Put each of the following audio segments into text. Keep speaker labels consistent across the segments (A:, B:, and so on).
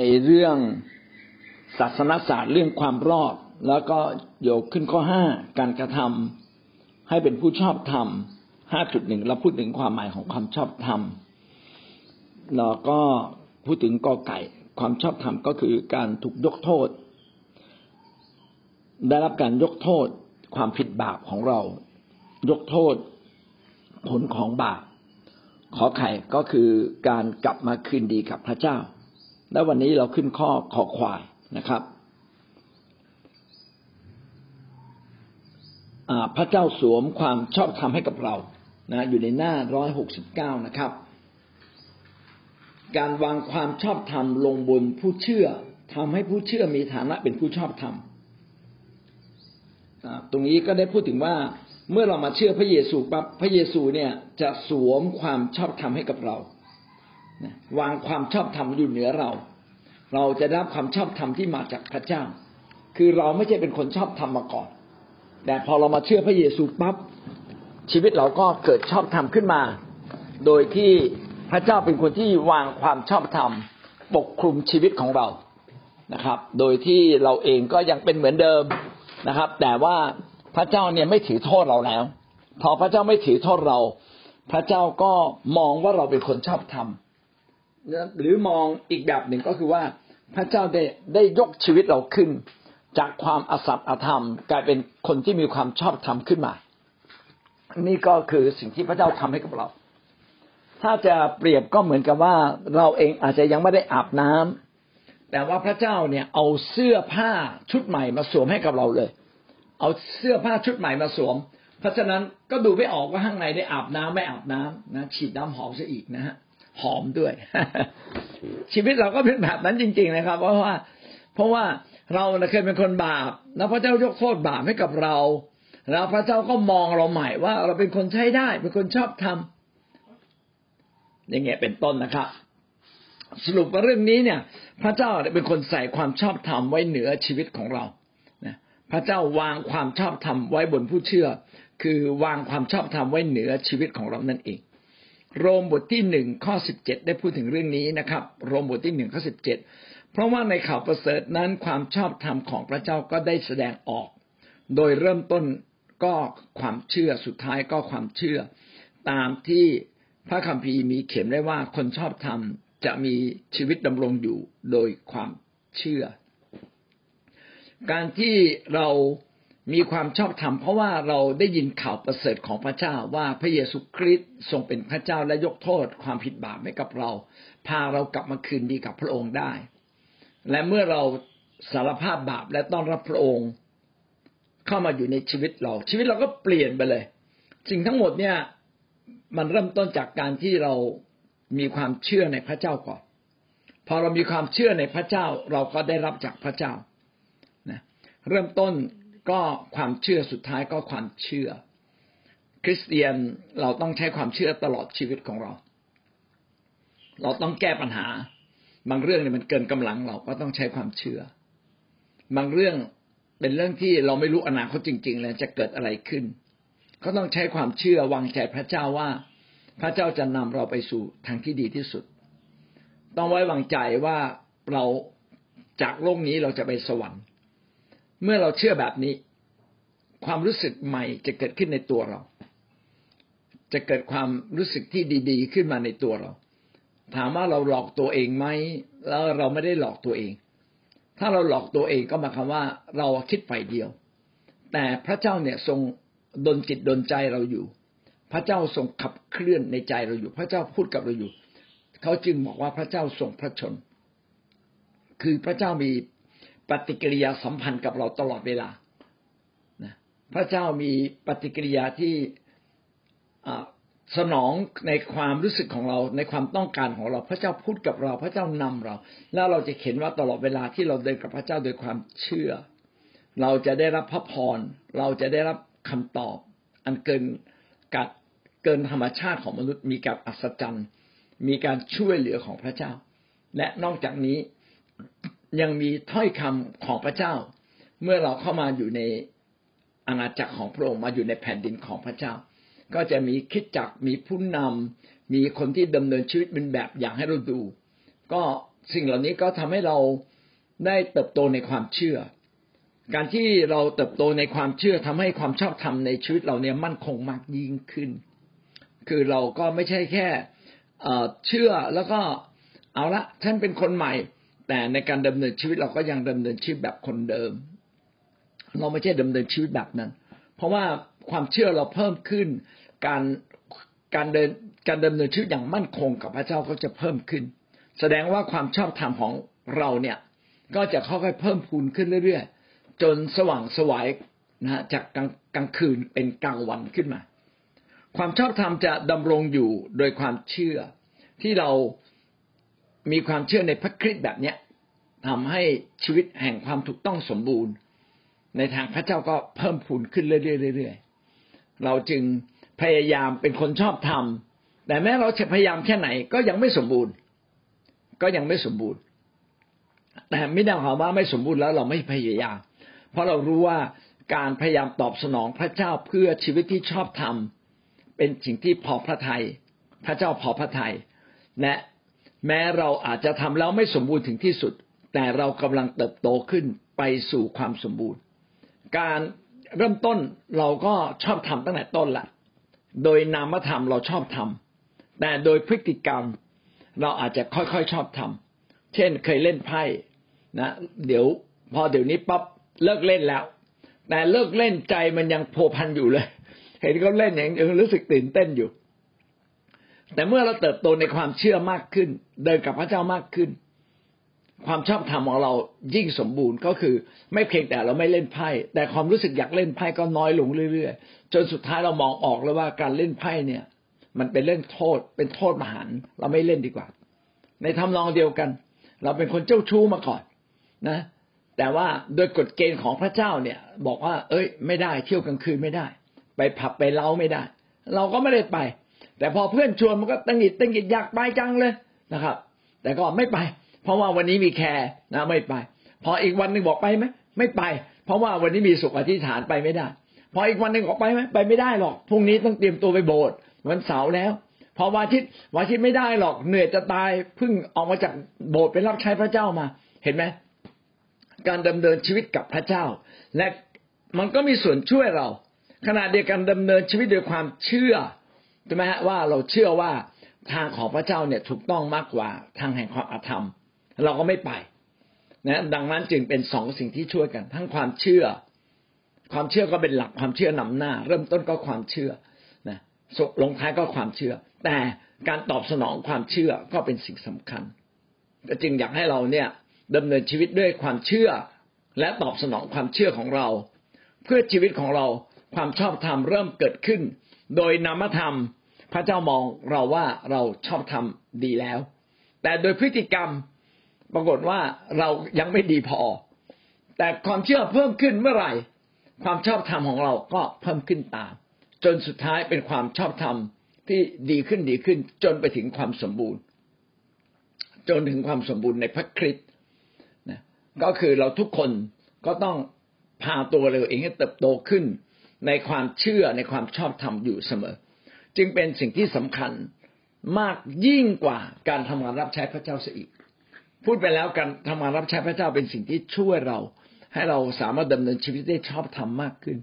A: ในเรื่องศาสนศาสตร์เรื่องความรอด แล้วก็โยกขึ้นข้อห้าการกระทำให้เป็นผู้ชอบธรรมห้าจุดหนึ่งเราพูดถึงความหมายของความชอบธรรมแล้วก็พูดถึงกอไก่ความชอบธรรมก็คือการถูกยกโทษ ได้รับการยกโทษความผิดบาปของเรา ยกโทษผลของบาปขอไข่ก็คือการกลับมาคืนดีกับพระเจ้า และวันนี้เราขึ้นข้อขอควายนะครับพระเจ้าสวมความชอบธรรมให้กับเรานะอยู่ในหน้าร้อยหกสิบเก้านะครับ การวางความชอบธรรมลงบนผู้เชื่อทำให้ผู้เชื่อมีฐานะเป็นผู้ชอบธรรมตรงนี้ก็ได้พูดถึงว่าเมื่อเรามาเชื่อพระเยซูปั๊บพระเยซูเนี่ยจะสวมความชอบธรรมให้กับเรา วางความชอบธรรมอยู่เหนือเรา เราจะรับความชอบธรรมที่มาจากพระเจ้า คือเราไม่ใช่เป็นคนชอบธรรมมาก่อน แต่พอเรามาเชื่อพระเยซูปั๊บชีวิตเราก็เกิดชอบธรรมขึ้นมา โดยที่พระเจ้าเป็นคนที่วางความชอบธรรมปกคลุมชีวิตของเรานะครับ โดยที่เราเองก็ยังเป็นเหมือนเดิมนะครับ แต่ว่าพระเจ้าเนี่ยไม่ถือโทษเราแล้ว พอพระเจ้าไม่ถือโทษเรา พระเจ้าก็มองว่าเราเป็นคนชอบธรรม หรือมองอีกแบบหนึ่งก็คือว่าพระเจ้าได้ได้ยกชีวิตเราขึ้น จากความอสัตย์อธรรม กลายเป็นคนที่มีความชอบธรรมขึ้นมา นี่ก็คือสิ่งที่พระเจ้าทำให้กับเรา ถ้าจะเปรียบก็เหมือนกับว่าเราเองอาจจะยังไม่ได้อาบน้ำแต่ว่าพระเจ้าเนี่ยเอาเสื้อผ้าชุดใหม่มาสวมให้กับเราเลย เอาเสื้อผ้าชุดใหม่มาสวม เพราะฉะนั้นก็ดูไม่ออกว่าข้างในได้อาบน้ำไม่อาบน้ำนะฉีดน้ำหอมซะอีกนะฮะ หอมด้วย ชีวิตเราก็เป็นแบบนั้นจริง ๆนะครับ เพราะว่า เพราะว่าเราเคยเป็นคนบาป แล้วพระเจ้ายกโทษบาปให้กับเรา แล้วพระเจ้าก็มองเราใหม่ว่า เราเป็นคนใช้ได้ เป็นคนชอบทำอย่างเงี้ยเป็นต้นนะครับ สรุปว่าเรื่องนี้เนี่ย พระเจ้าเป็นคนใส่ความชอบธรรมไว้เหนือชีวิตของเราพระเจ้าวางความชอบธรรมไว้บนผู้เชื่อ คือวางความชอบธรรมไว้เหนือชีวิตของเรานั่นเอง โรมบทที่หนึ่งข้อสิบเจ็ดได้พูดถึงเรื่องนี้นะครับ โรมบทที่หนึ่งข้อสิบเจ็ดเพราะว่าในข่าวประเสริฐนั้นความชอบธรรมของพระเจ้าก็ได้แสดงออก โดยเริ่มต้นก็ความเชื่อสุดท้ายก็ความเชื่อ ตามที่พระคัมภีร์มีเขียนไว้ว่าคนชอบธรรมจะมีชีวิตดำรงอยู่โดยความเชื่อ การที่เรา มีความชอบธรรมเพราะว่าเราได้ยินข่าวประเสริฐของพระเจ้าว่าพระเยซูคริสต์ทรงเป็นพระเจ้าและยกโทษความผิดบาปให้กับเรา พาเรากลับมาคืนดีกับพระองค์ได้ และเมื่อเราสารภาพบาปและต้อนรับพระองค์ เข้ามาอยู่ในชีวิตเรา ชีวิตเราก็เปลี่ยนไปเลยสิ่งทั้งหมดเนี่ยมันเริ่มต้นจากการที่เรามีความเชื่อในพระเจ้าก่อน พอเรามีความเชื่อในพระเจ้าเราก็ได้รับจากพระเจ้านะเริ่มต้น ก็ความเชื่อสุดท้ายก็ความเชื่อ คริสเตียนเราต้องใช้ความเชื่อตลอดชีวิตของเรา เราต้องแก้ปัญหา บางเรื่องเนี่ยมันเกินกำลังเราก็ต้องใช้ความเชื่อ บางเรื่องเป็นเรื่องที่เราไม่รู้อนาคตจริงๆเลยจะเกิดอะไรขึ้น ก็ต้องใช้ความเชื่อวางใจพระเจ้าว่า พระเจ้าจะนำเราไปสู่ทางที่ดีที่สุด ต้องไว้วางใจว่าเราจากโลกนี้เราจะไปสวรรค์ เมื่อเราเชื่อแบบนี้ ความรู้สึกใหม่จะเกิดขึ้นในตัวเรา จะเกิดความรู้สึกที่ดี ๆ ขึ้นมาในตัวเรา ถามว่าเราหลอกตัวเองไหมแล้วเราไม่ได้หลอกตัวเอง ถ้าเราหลอกตัวเองก็หมายความว่าเราคิดฝ่ายเดียว แต่พระเจ้าเนี่ยทรงดลจิตดลใจเราอยู่ พระเจ้าทรงขับเคลื่อนในใจเราอยู่ พระเจ้าพูดกับเราอยู่ เขาจึงบอกว่าพระเจ้าทรงพระชน คือพระเจ้ามี ปฏิกิริยาสัมพันธ์กับเราตลอดเวลานะพระเจ้ามีปฏิกิริยาที่สนองในความรู้สึกของเราในความต้องการของเรา พระเจ้าพูดกับเรา พระเจ้านำเรา แล้วเราจะเห็นว่าตลอดเวลาที่เราเดินกับพระเจ้าโดยความเชื่อ เราจะได้รับพระพร เราจะได้รับคำตอบ อันเกินกัดเกินธรรมชาติของมนุษย์มีการอัศจรรย์ มีการช่วยเหลือของพระเจ้า และนอกจากนี้ ยังมีถ้อยคำของพระเจ้า เมื่อเราเข้ามาอยู่ในอาณาจักรของพระองค์มาอยู่ในแผ่นดินของพระเจ้า ก็จะมีคิดจักมีผู้นำมีคนที่ดำเนินชีวิตเป็นแบบอย่างให้เราดู ก็สิ่งเหล่านี้ก็ทำให้เราได้เติบโตในความเชื่อ การที่เราเติบโตในความเชื่อทำให้ความชอบธรรมในชีวิตเราเนี่ยมั่นคงมากยิ่งขึ้น คือเราก็ไม่ใช่แค่เชื่อแล้วก็เอาละท่านเป็นคนใหม่ แต่ในการดำเนินชีวิตเราก็ยังดำเนินชีวิตแบบคนเดิม เราไม่ใช่ดำเนินชีวิตแบบนั้น เพราะว่าความเชื่อเราเพิ่มขึ้น การการเดินการดำเนินชีวิตอย่างมั่นคงกับพระเจ้าก็จะเพิ่มขึ้น แสดงว่าความชอบธรรมของเราเนี่ย ก็จะค่อยๆเพิ่มพูนขึ้นเรื่อยๆ จนสว่างสวายนะฮะจากกลางกลางคืนเป็นกลางวันขึ้นมา ความชอบธรรมจะดำรงอยู่โดยความเชื่อที่เรา มีความเชื่อในพระคริสต์แบบเนี้ยทำให้ชีวิตแห่งความถูกต้องสมบูรณ์ ในทางพระเจ้าก็เพิ่มพูนขึ้นเรื่อยๆเราจึงพยายามเป็นคนชอบธรรมแต่แม้เราจะพยายามแค่ไหนก็ยังไม่สมบูรณ์ ก็ยังไม่สมบูรณ์ แต่ไม่ได้ความว่าไม่สมบูรณ์แล้วเราไม่พยายาม เพราะเรารู้ว่าการพยายามตอบสนองพระเจ้าเพื่อชีวิตที่ชอบธรรมเป็นสิ่งที่พอพระทยัยพระเจ้าพอพระทยัยและ แม้เราอาจจะทำแล้วไม่สมบูรณ์ถึงที่สุด แต่เรากำลังเติบโตขึ้นไปสู่ความสมบูรณ์ การเริ่มต้นเราก็ชอบทำตั้งแต่ต้นละโดยนามธรรมเราชอบทำแต่โดยพฤติกรรมเราอาจจะค่อยๆชอบทำเช่นเคยเล่นไพ่นะเดี๋ยวพอเดี๋ยวนี้ปั๊บเลิกเล่นแล้ว แต่เลิกเล่นใจมันยังโผพันอยู่เลย เห็นเขาเล่นอย่างยังรู้สึกตื่นเต้นอยู่ แต่เมื่อเราเติบโตในความเชื่อมากขึ้น เดินกับพระเจ้ามากขึ้น ความชอบธรรมของเรายิ่งสมบูรณ์ก็คือ ไม่เพียงแต่เราไม่เล่นไพ่ แต่ความรู้สึกอยากเล่นไพ่ก็น้อยลงเรื่อยๆ จนสุดท้ายเรามองออกแล้วว่าการเล่นไพ่เนี่ย มันเป็นเรื่องโทษ เป็นโทษมหันเราไม่เล่นดีกว่า ในทำนองเดียวกัน เราเป็นคนเจ้าชู้มาก่อนนะ แต่ว่าโดยกฎเกณฑ์ของพระเจ้าเนี่ย บอกว่า เอ้ย ไม่ได้เที่ยวกลางคืนไม่ได้ ไปผับไปเล้าไม่ได้ เราก็ไม่ได้ไป แต่พอเพื่อนชวนมันก็ตั้งหิดตั้งหิดอยากไปจังเลยนะครับ แต่ก็ไม่ไป เพราะว่าวันนี้มีแคร์นะไม่ไป พออีกวันหนึ่งบอกไปไหมไม่ไป เพราะว่าวันนี้มีสุขอธิษฐานไปไม่ได้ พออีกวันหนึ่งบอกไปไหมไปไม่ได้หรอกพรุ่งนี้ต้องเตรียมตัวไปโบสถ์วันเสาร์แล้วพอวันอาทิตย์วันอาทิตย์ไม่ได้หรอกเหนื่อยจะตายเพิ่งออกมาจากโบสถ์ไปรับใช้พระเจ้ามา เห็นไหมการดำเนินชีวิตกับพระเจ้า และมันก็มีส่วนช่วยเรา ขณะเดียวกันดำเนินชีวิตด้วยความเชื่อ ใช่ไหมฮะว่าเราเชื่อว่าทางของพระเจ้าเนี่ยถูกต้องมากกว่าทางแห่งความอาธรรม เราก็ไม่ไปนะดังนั้นจึงเป็นสองสิ่งที่ช่วยกัน ทั้งความเชื่อ ความเชื่อก็เป็นหลักความเชื่อนำหน้า เริ่มต้นก็ความเชื่อนะลงท้ายก็ความเชื่อ แต่การตอบสนองความเชื่อก็เป็นสิ่งสำคัญก็จึงอยากให้เราเนี่ยดำเนินชีวิตด้วยความเชื่อ และตอบสนองความเชื่อของเรา เพื่อชีวิตของเราความชอบธรรมเริ่มเกิดขึ้น โดยนามธรรม พระเจ้ามองเราว่าเราชอบทำดีแล้ว แต่โดยพฤติกรรมปรากฏว่าเรายังไม่ดีพอ แต่ความเชื่อเพิ่มขึ้นเมื่อไหร่ ความชอบธรรมของเราก็เพิ่มขึ้นตาม จนสุดท้ายเป็นความชอบธรรมที่ดีขึ้นดีขึ้น จนไปถึงความสมบูรณ์ จนถึงความสมบูรณ์ในพระคริสต์นะก็คือเราทุกคนก็ต้องพาตัวเราเองให้เติบโตขึ้น ในความเชื่อในความชอบธรรมอยู่เสมอ จึงเป็นสิ่งที่สำคัญมากยิ่งกว่าการทำงานรับใช้พระเจ้าเสียอีก พูดไปแล้วการทำงานรับใช้พระเจ้าเป็นสิ่งที่ช่วยเรา ให้เราสามารถดำเนินชีวิตได้ชอบธรรมมากขึ้น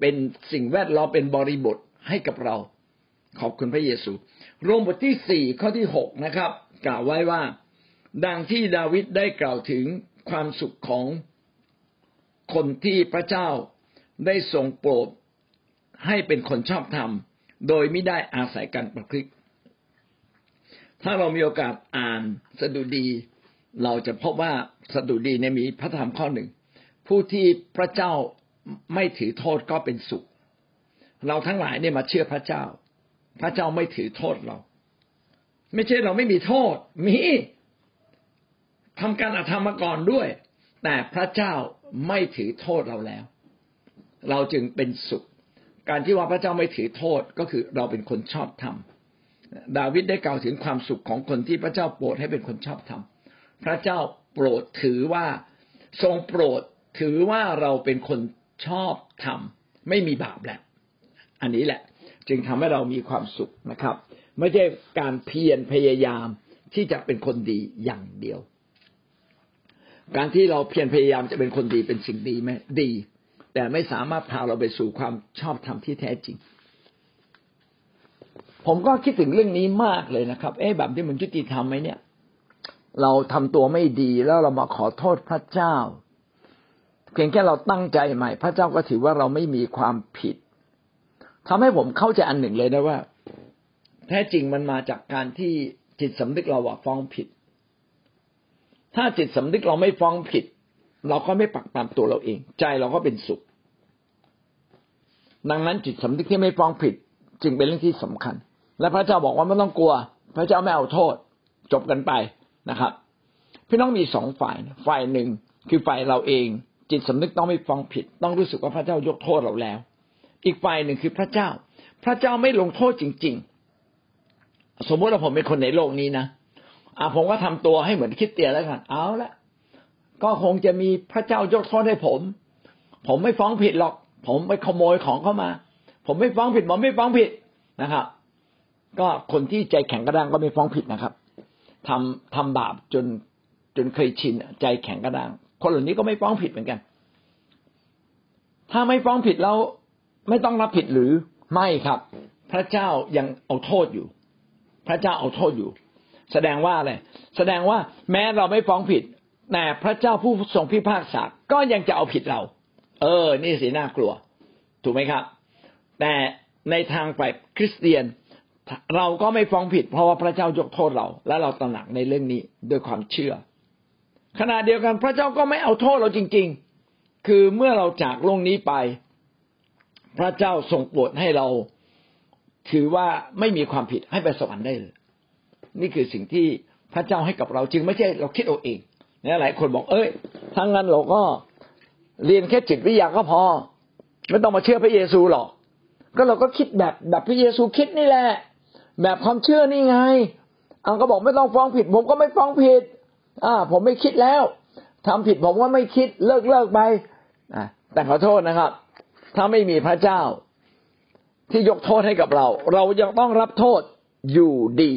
A: เป็นสิ่งแวดล้อมเป็นบริบทให้กับเรา ขอบคุณพระเยซูโรมบทที่สี่ข้อที่หกนะครับ กล่าวไว้ว่า ดังที่ดาวิดได้กล่าวถึงความสุขของคนที่พระเจ้าได้ทรงโปรดให้เป็นคนชอบธรรม โดยไม่ได้อาศัยการประพฤติถ้าเรามีโอกาสอ่านสดุดี เราจะพบว่าสดุดีเนี่ยมีพระธรรมข้อหนึ่ง ผู้ที่พระเจ้าไม่ถือโทษก็เป็นสุข เราทั้งหลายเนี่ยมาเชื่อพระเจ้า พระเจ้าไม่ถือโทษเรา ไม่ใช่เราไม่มีโทษ มีทำการอาธรรมมาก่อนด้วย แต่พระเจ้าไม่ถือโทษเราแล้ว เราจึงเป็นสุข การที่ว่าพระเจ้าไม่ถือโทษก็คือเราเป็นคนชอบธรรมดาวิดได้กล่าวถึงความสุขของคนที่พระเจ้าโปรดให้เป็นคนชอบธรรมพระเจ้าโปรดถือว่าทรงโปรดถือว่าเราเป็นคนชอบธรรมไม่มีบาปแหละอันนี้แหละ จึงทำให้เรามีความสุขนะครับ ไม่ใช่การเพียรพยายามที่จะเป็นคนดีอย่างเดียว การที่เราเพียรพยายามจะเป็นคนดีเป็นสิ่งดีไหมดี แต่ไม่สามารถพาเราไปสู่ความชอบธรรมที่แท้จริง ผมก็คิดถึงเรื่องนี้มากเลยนะครับ เอ๊ะแบบที่มันยุติธรรมไหมเนี่ย เราทำตัวไม่ดีแล้วเรามาขอโทษพระเจ้า เพียงแค่เราตั้งใจใหม่ พระเจ้าก็ถือว่าเราไม่มีความผิดทำให้ผมเข้าใจอันหนึ่งเลยนะว่า แท้จริงมันมาจากการที่จิตสำนึกเราฟ้องผิด ถ้าจิตสำนึกเราไม่ฟ้องผิด เราก็ไม่ปักปามตัวเราเอง ใจเราก็เป็นสุข ดังนั้นจิตสำนึกที่ไม่ฟ้องผิด จึงเป็นเรื่องที่สำคัญ และพระเจ้าบอกว่าไม่ต้องกลัว พระเจ้าไม่เอาโทษ จบกันไปนะครับ พี่น้องมีสองฝ่าย ฝ่ายหนึ่งคือฝ่ายเราเอง จิตสำนึกต้องไม่ฟ้องผิด ต้องรู้สึกว่าพระเจ้ายกโทษเราแล้ว อีกฝ่ายหนึ่งคือพระเจ้า พระเจ้าไม่ลงโทษจริง ๆ สมมติว่าผมเป็นคนในโลกนี้นะอ่าผมก็ทำตัวให้เหมือนคิดเตียแล้วกันเอาละ ก็คงจะมีพระเจ้ายกโทษให้ผม ผมไม่ฟ้องผิดหรอก ผมไปขโมยของเข้ามา ผมไม่ฟ้องผิดผมไม่ฟ้องผิดนะครับ ก็คนที่ใจแข็งกระด้างก็ไม่ฟ้องผิดนะครับทำทำบาปจนจนเคยชินใจแข็งกระด้าง คนเหล่านี้ก็ไม่ฟ้องผิดเหมือนกัน ถ้าไม่ฟ้องผิดแล้วไม่ต้องรับผิดหรือไม่ครับ พระเจ้ายังเอาโทษอยู่ พระเจ้าเอาโทษอยู่ แสดงว่าอะไรแสดงว่าแม้เราไม่ฟ้องผิด แต่พระเจ้าผู้ทรงพิพากษาก็ยังจะเอาผิดเรา เออ นี่สิน่ากลัว ถูกไหมครับ แต่ในทางฝ่ายคริสเตียน เราก็ไม่ฟ้องผิด เพราะว่าพระเจ้ายกโทษเรา และเราตระหนักในเรื่องนี้ด้วยความเชื่อ ขณะเดียวกันพระเจ้าก็ไม่เอาโทษเราจริง ๆ คือเมื่อเราจากโลกนี้ไป พระเจ้าทรงโปรดให้เรา ถือว่าไม่มีความผิดให้ไปสวรรค์ได้เลย นี่คือสิ่งที่พระเจ้าให้กับเราจึงไม่ใช่เราคิดเอาเอง นะหลายคนบอก เอ้ยทั้งนั้นเราก็เรียนแค่จิตวิทยาก็พอ ไม่ต้องมาเชื่อพระเยซูหรอก ก็เราก็คิดแบบแบบพระเยซูคิดนี่แหละ แบบความเชื่อนี่ไงอังก็บอกไม่ต้องฟ้องผิด ผมก็ไม่ฟ้องผิด อ่า ผมไม่คิดแล้วทำผิดผมว่าไม่คิดเลิกเลิกไปอ่าแต่ขอโทษนะครับ ถ้าไม่มีพระเจ้าที่ยกโทษให้กับเรา เรายังต้องรับโทษอยู่ดี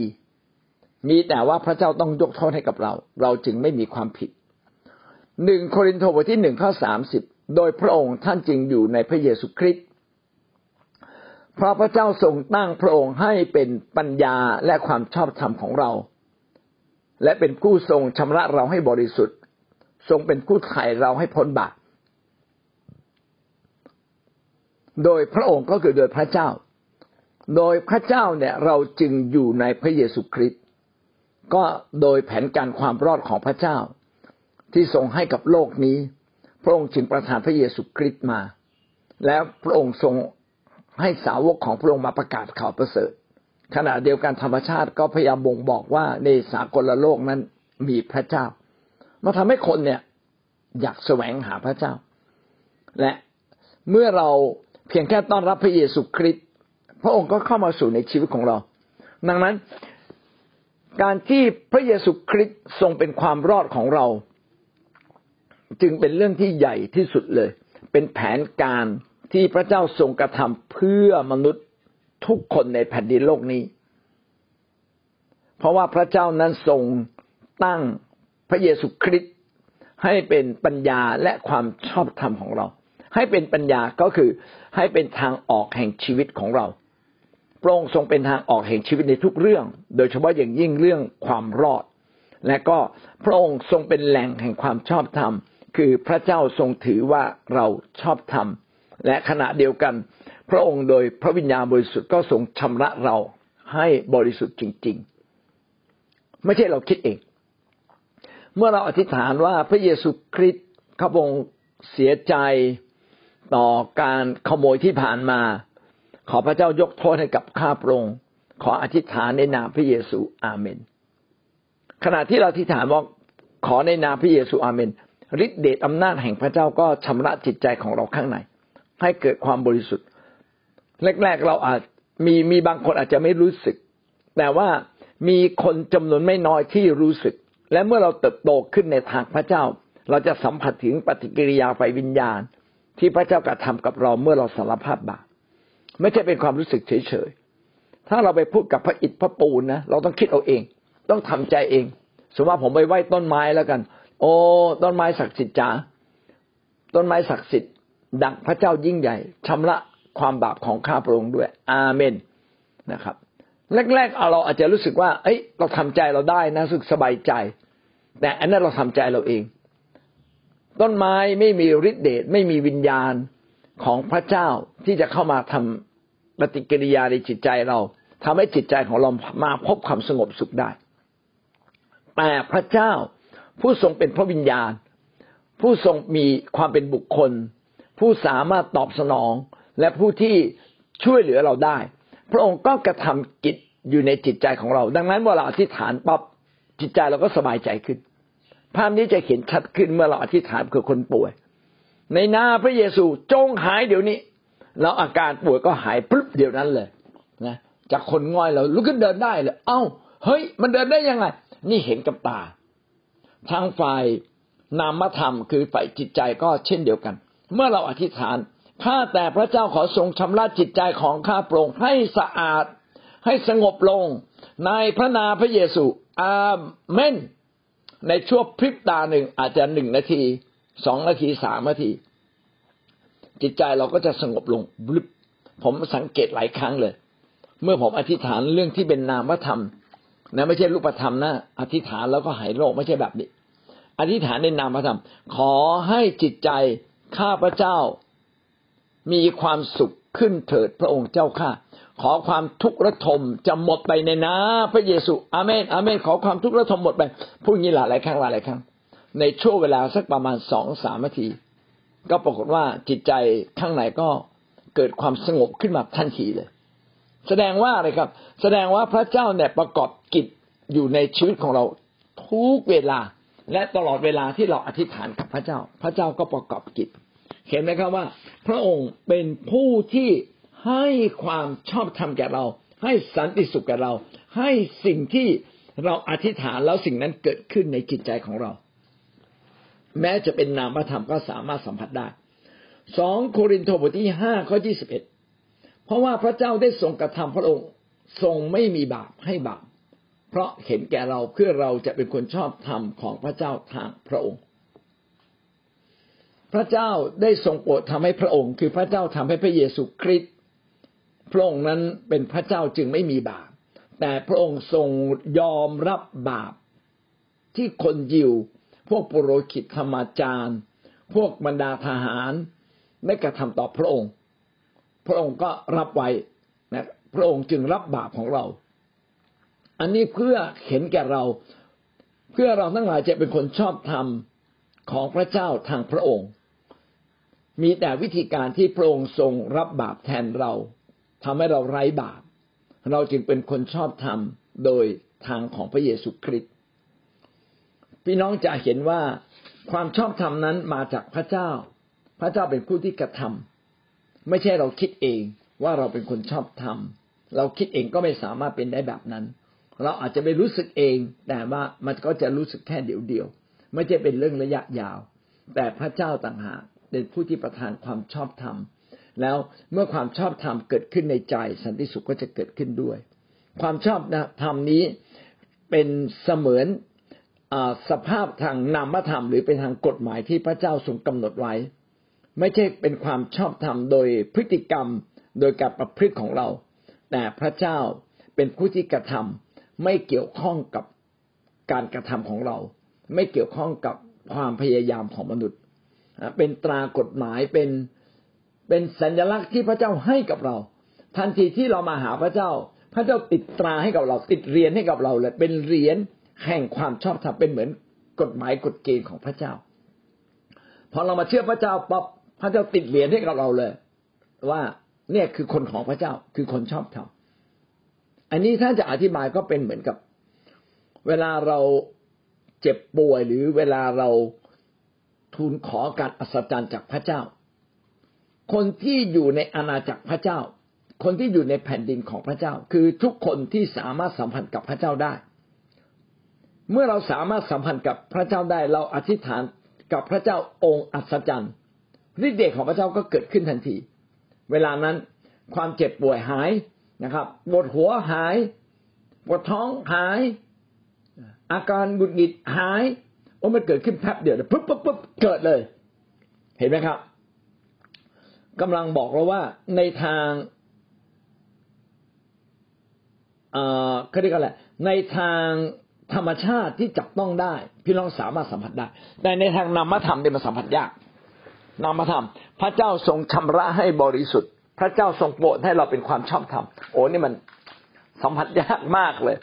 A: มีแต่ว่าพระเจ้าต้องยกโทษให้กับเรา เราจึงไม่มีความผิดหนึ่งโครินธ์บทที่หนึ่งข้อสามสิบโดยพระองค์ท่านจึงอยู่ในพระเยซูคริสต์เพราะพระเจ้าทรงตั้งพระองค์ให้เป็นปัญญาและความชอบธรรมของเรา และเป็นผู้ทรงชำระเราให้บริสุทธิ์ ทรงเป็นผู้ไถ่เราให้พ้นบาปโดยพระองค์ก็คือโดยพระเจ้า โดยพระเจ้าเนี่ยเราจึงอยู่ในพระเยซูคริสต์ ก็โดยแผนการความรอดของพระเจ้า ที่ทรงให้กับโลกนี้ พระองค์จึงประทานพระเยซูคริสต์มา แล้วพระองค์ทรงให้สาวกของพระองค์มาประกาศข่าวประเสริฐ ขณะเดียวกันธรรมชาติก็พยายามบ่งบอกว่าในสากลโลกนั้นมีพระเจ้ามาทำให้คนเนี่ยอยากแสวงหาพระเจ้า และเมื่อเราเพียงแค่ต้อนรับพระเยซูคริสต์พระองค์ก็เข้ามาสู่ในชีวิตของเรา ดังนั้น การที่พระเยซูคริสต์ทรงเป็นความรอดของเรา จึงเป็นเรื่องที่ใหญ่ที่สุดเลย เป็นแผนการที่พระเจ้าทรงกระทำเพื่อมนุษย์ทุกคนในแผ่นดินโลกนี้ เพราะว่าพระเจ้านั้นทรงตั้งพระเยซูคริสต์ให้เป็นปัญญาและความชอบธรรมของเรา ให้เป็นปัญญาก็คือให้เป็นทางออกแห่งชีวิตของเรา พระองค์ทรงเป็นทางออกแห่งชีวิตในทุกเรื่อง โดยเฉพาะอย่างยิ่งเรื่องความรอด และก็พระองค์ทรงเป็นแหล่งแห่งความชอบธรรม คือพระเจ้าทรงถือว่าเราชอบธรรม และขณะเดียวกัน พระองค์โดยพระวิญญาณบริสุทธิ์ก็ทรงชำระเราให้บริสุทธิ์จริง ๆ ไม่ใช่เราคิดเอง เมื่อเราอธิษฐานว่าพระเยซูคริสต์ข้าพงเสียใจต่อการขโมยที่ผ่านมา ขอพระเจ้ายกโทษให้กับข้าพระองค์ขออธิษฐานในนามพระเยซูอาเมน ขณะที่เราอธิษฐานว่าขอในนามพระเยซูอาเมนฤทธิเดชอำนาจแห่งพระเจ้าก็ชำระจิตใจของเราข้างใน ให้เกิดความบริสุทธิ์ แรกๆเราอาจมีมีบางคนอาจจะไม่รู้สึก แต่ว่ามีคนจำนวนไม่น้อยที่รู้สึก และเมื่อเราเติบโตขึ้นในทางพระเจ้า เราจะสัมผัสถึงปฏิกิริยาไฟวิญญาณ ที่พระเจ้ากระทากับเราเมื่อเราสารภาพบาป ไม่ใช่เป็นความรู้สึกเฉยๆ ถ้าเราไปพูดกับพระอิฐพระปูนนะเราต้องคิดเอาเอง ต้องทำใจเอง สมมติว่าผมไปไหว้ต้นไม้แล้วกัน โอ้ต้นไม้ศักดิ์สิทธิ์จ๋าต้นไม้ศักดิ์สิทธิ์ ดังพระเจ้ายิ่งใหญ่ชำระความบาปของข้าพระองค์ด้วย อาเมนนะครับแรกๆเราอาจจะรู้สึกว่า เอ้ย เราทำใจเราได้นะรู้สึกสบายใจ แต่อันนั้นเราทำใจเราเอง ต้นไม้ไม่มีฤทธิเดชไม่มีวิญญาณ ของพระเจ้าที่จะเข้ามาทำปฏิกิริยาในจิตใจเราทำให้จิตใจของเรามาพบความสงบสุขได้ แต่พระเจ้าผู้ทรงเป็นพระวิญญาณ ผู้ทรงมีความเป็นบุคคล ผู้สามารถตอบสนอง และผู้ที่ช่วยเหลือเราได้ พระองค์ก็กระทำกิจอยู่ในจิตใจของเรา ดังนั้นเวลาอธิษฐานปั๊บจิตใจเราก็สบายใจขึ้น ภาพนี้จะเห็นชัดขึ้นเมื่อเราอธิษฐานคือคนป่วย ในนาพระเยซูจงหายเดี๋ยวนี้แล้วอาการป่วยก็หายปุ๊บเดี๋ยวนั้นเลยนะจากคนง่อยเราลุกขึ้นเดินได้เลย เอ้า เฮ้ย มันเดินได้ยังไง นี่เห็นกับตา ทางฝ่ายนามธรรมคือฝ่ายจิตใจก็เช่นเดียวกัน เมื่อเราอธิษฐานข้าแต่พระเจ้าขอทรงชำระจิตใจของข้าโปร่งให้สะอาด ให้สงบลง ในพระนาพระเยซูอาเมนในช่วงพริบตาหนึ่งอาจจะหนึ่งนาที สองนาทีสามนาที จิตใจเราก็จะสงบลงบลึบผมสังเกตหลายครั้งเลย เมื่อผมอธิษฐานเรื่องที่เป็นนามธรรมนะไม่ใช่รูปธรรมนะอธิษฐานแล้วก็หายโรคไม่ใช่แบบนี้ อธิษฐานในนามธรรม ขอให้จิตใจข้าพระเจ้า มีความสุขขึ้นเถิดพระองค์เจ้าข้าขอความทุกข์ระทมจะหมดไปในนาพระเยซูอาเมนอาเมนขอความทุกข์ระทมหมดไปพูดงี้หลายครั้งหลายครั้ง ในช่วงเวลาสักประมาณสองสามนาที ก็ปรากฏว่าจิตใจข้างในก็เกิดความสงบขึ้นมาทันทีเลย แสดงว่าอะไรครับ แสดงว่าพระเจ้าเนี่ยประกอบกิจอยู่ในชีวิตของเราทุกเวลา และตลอดเวลาที่เราอธิษฐานกับพระเจ้า พระเจ้าก็ประกอบกิจ เห็นไหมครับว่า พระองค์เป็นผู้ที่ให้ความชอบธรรมแก่เรา ให้สันติสุขแก่เรา ให้สิ่งที่เราอธิษฐานแล้วสิ่งนั้นเกิดขึ้นในจิตใจของเรา แม้จะเป็นนามธรรมก็สามารถสัมผัสได้สองโครินธ์บทที่ห้าข้อยี่สิบเอ็ดเพราะว่าพระเจ้าได้ทรงกระทำพระองค์ทรงไม่มีบาปให้บาปเพราะเห็นแก่เราเพื่อเราจะเป็นคนชอบธรรมของพระเจ้าทางพระองค์ พระเจ้าได้ทรงโปรดทำให้พระองค์ คือพระเจ้าทำให้พระเยซูคริสต์พระองค์นั้นเป็นพระเจ้าจึงไม่มีบาปแต่พระองค์ทรงยอมรับบาปที่คนยิว พวกปุโรหิตธรรมจารย์ พวกบรรดาทหารได้กระทำต่อพระองค์ พระองค์ก็รับไว้นะพระองค์จึงรับบาปของเรา อันนี้เพื่อเห็นแก่เรา เพื่อเราทั้งหลายจะเป็นคนชอบธรรมของพระเจ้าทางพระองค์ มีแต่วิธีการที่พระองค์ทรงรับบาปแทนเราทำให้เราไร้บาป เราจึงเป็นคนชอบธรรมโดยทางของพระเยซูคริสต์ พี่น้องจะเห็นว่าความชอบธรรมนั้นมาจากพระเจ้า พระเจ้าเป็นผู้ที่กระทำไม่ใช่เราคิดเองว่าเราเป็นคนชอบธรรม เราคิดเองก็ไม่สามารถเป็นได้แบบนั้น เราอาจจะไม่รู้สึกเอง แต่ว่ามันก็จะรู้สึกแค่เดียวเดียวไม่ใช่เป็นเรื่องระยะยาว แต่พระเจ้าต่างหากเป็นผู้ที่ประทานความชอบธรรม แล้วเมื่อความชอบธรรมเกิดขึ้นในใจ สันติสุขก็จะเกิดขึ้นด้วย ความชอบธรรมนี้เป็นเสมือน สภาพทางนามธรรม หรือเป็นทางกฎหมายที่พระเจ้าทรงกำหนดไว้ ไม่ใช่เป็นความชอบธรรมโดยพฤติกรรมโดยการประพฤติของเรา แต่พระเจ้าเป็นผู้ที่กระทำไม่เกี่ยวข้องกับการกระทำของเรา ไม่เกี่ยวข้องกับความพยายามของมนุษย์ เป็นตรากฎหมายเป็นเป็นสัญลักษณ์ที่พระเจ้าให้กับเรา ทันทีที่เรามาหาพระเจ้า พระเจ้าติดตราให้กับเราติดเรียนให้กับเราเลยเป็นเหรียญ แห่งความชอบธรรมเป็นเหมือนกฎหมายกฎเกณฑ์ของพระเจ้า พอเรามาเชื่อพระเจ้าปั๊บพระเจ้าติดเหรียญให้กับเราเลย ว่าเนี่ยคือคนของพระเจ้าคือคนชอบธรรมอันนี้ถ้าจะอธิบายก็เป็นเหมือนกับ เวลาเราเจ็บป่วยหรือเวลาเราทูลขอการอัศจรรย์จากพระเจ้า คนที่อยู่ในอาณาจักรพระเจ้า คนที่อยู่ในแผ่นดินของพระเจ้า คือทุกคนที่สามารถสัมพันธ์กับพระเจ้าได้ เมื่อเราสามารถสัมพันธ์กับพระเจ้าได้เราอธิษฐานกับพระเจ้าองค์อัศจรรย์ฤทธิ์เดชของพระเจ้าก็เกิดขึ้นทันที เวลานั้นความเจ็บป่วยหายนะครับปวดหัวหายปวดท้องหาย อาการหงุดหงิดหายอ้มันเกิดขึ้นแป๊บเดียวปุ๊บปุ๊บปุ๊บเกิดเลย เห็นไหมครับกำลังบอกเราว่าในทางเอ่อเขาเรียกอะไรในทาง ธรรมชาติที่จับต้องได้ พี่น้องสามารถสัมผัสได้ แต่ในทางนามธรรมเนี่ยมันสัมผัสยากนามธรรม พระเจ้าทรงชำระให้บริสุทธิ์ พระเจ้าทรงโปรดให้เราเป็นความชอบธรรมโอ้นี่มันสัมผัสยากมากเลย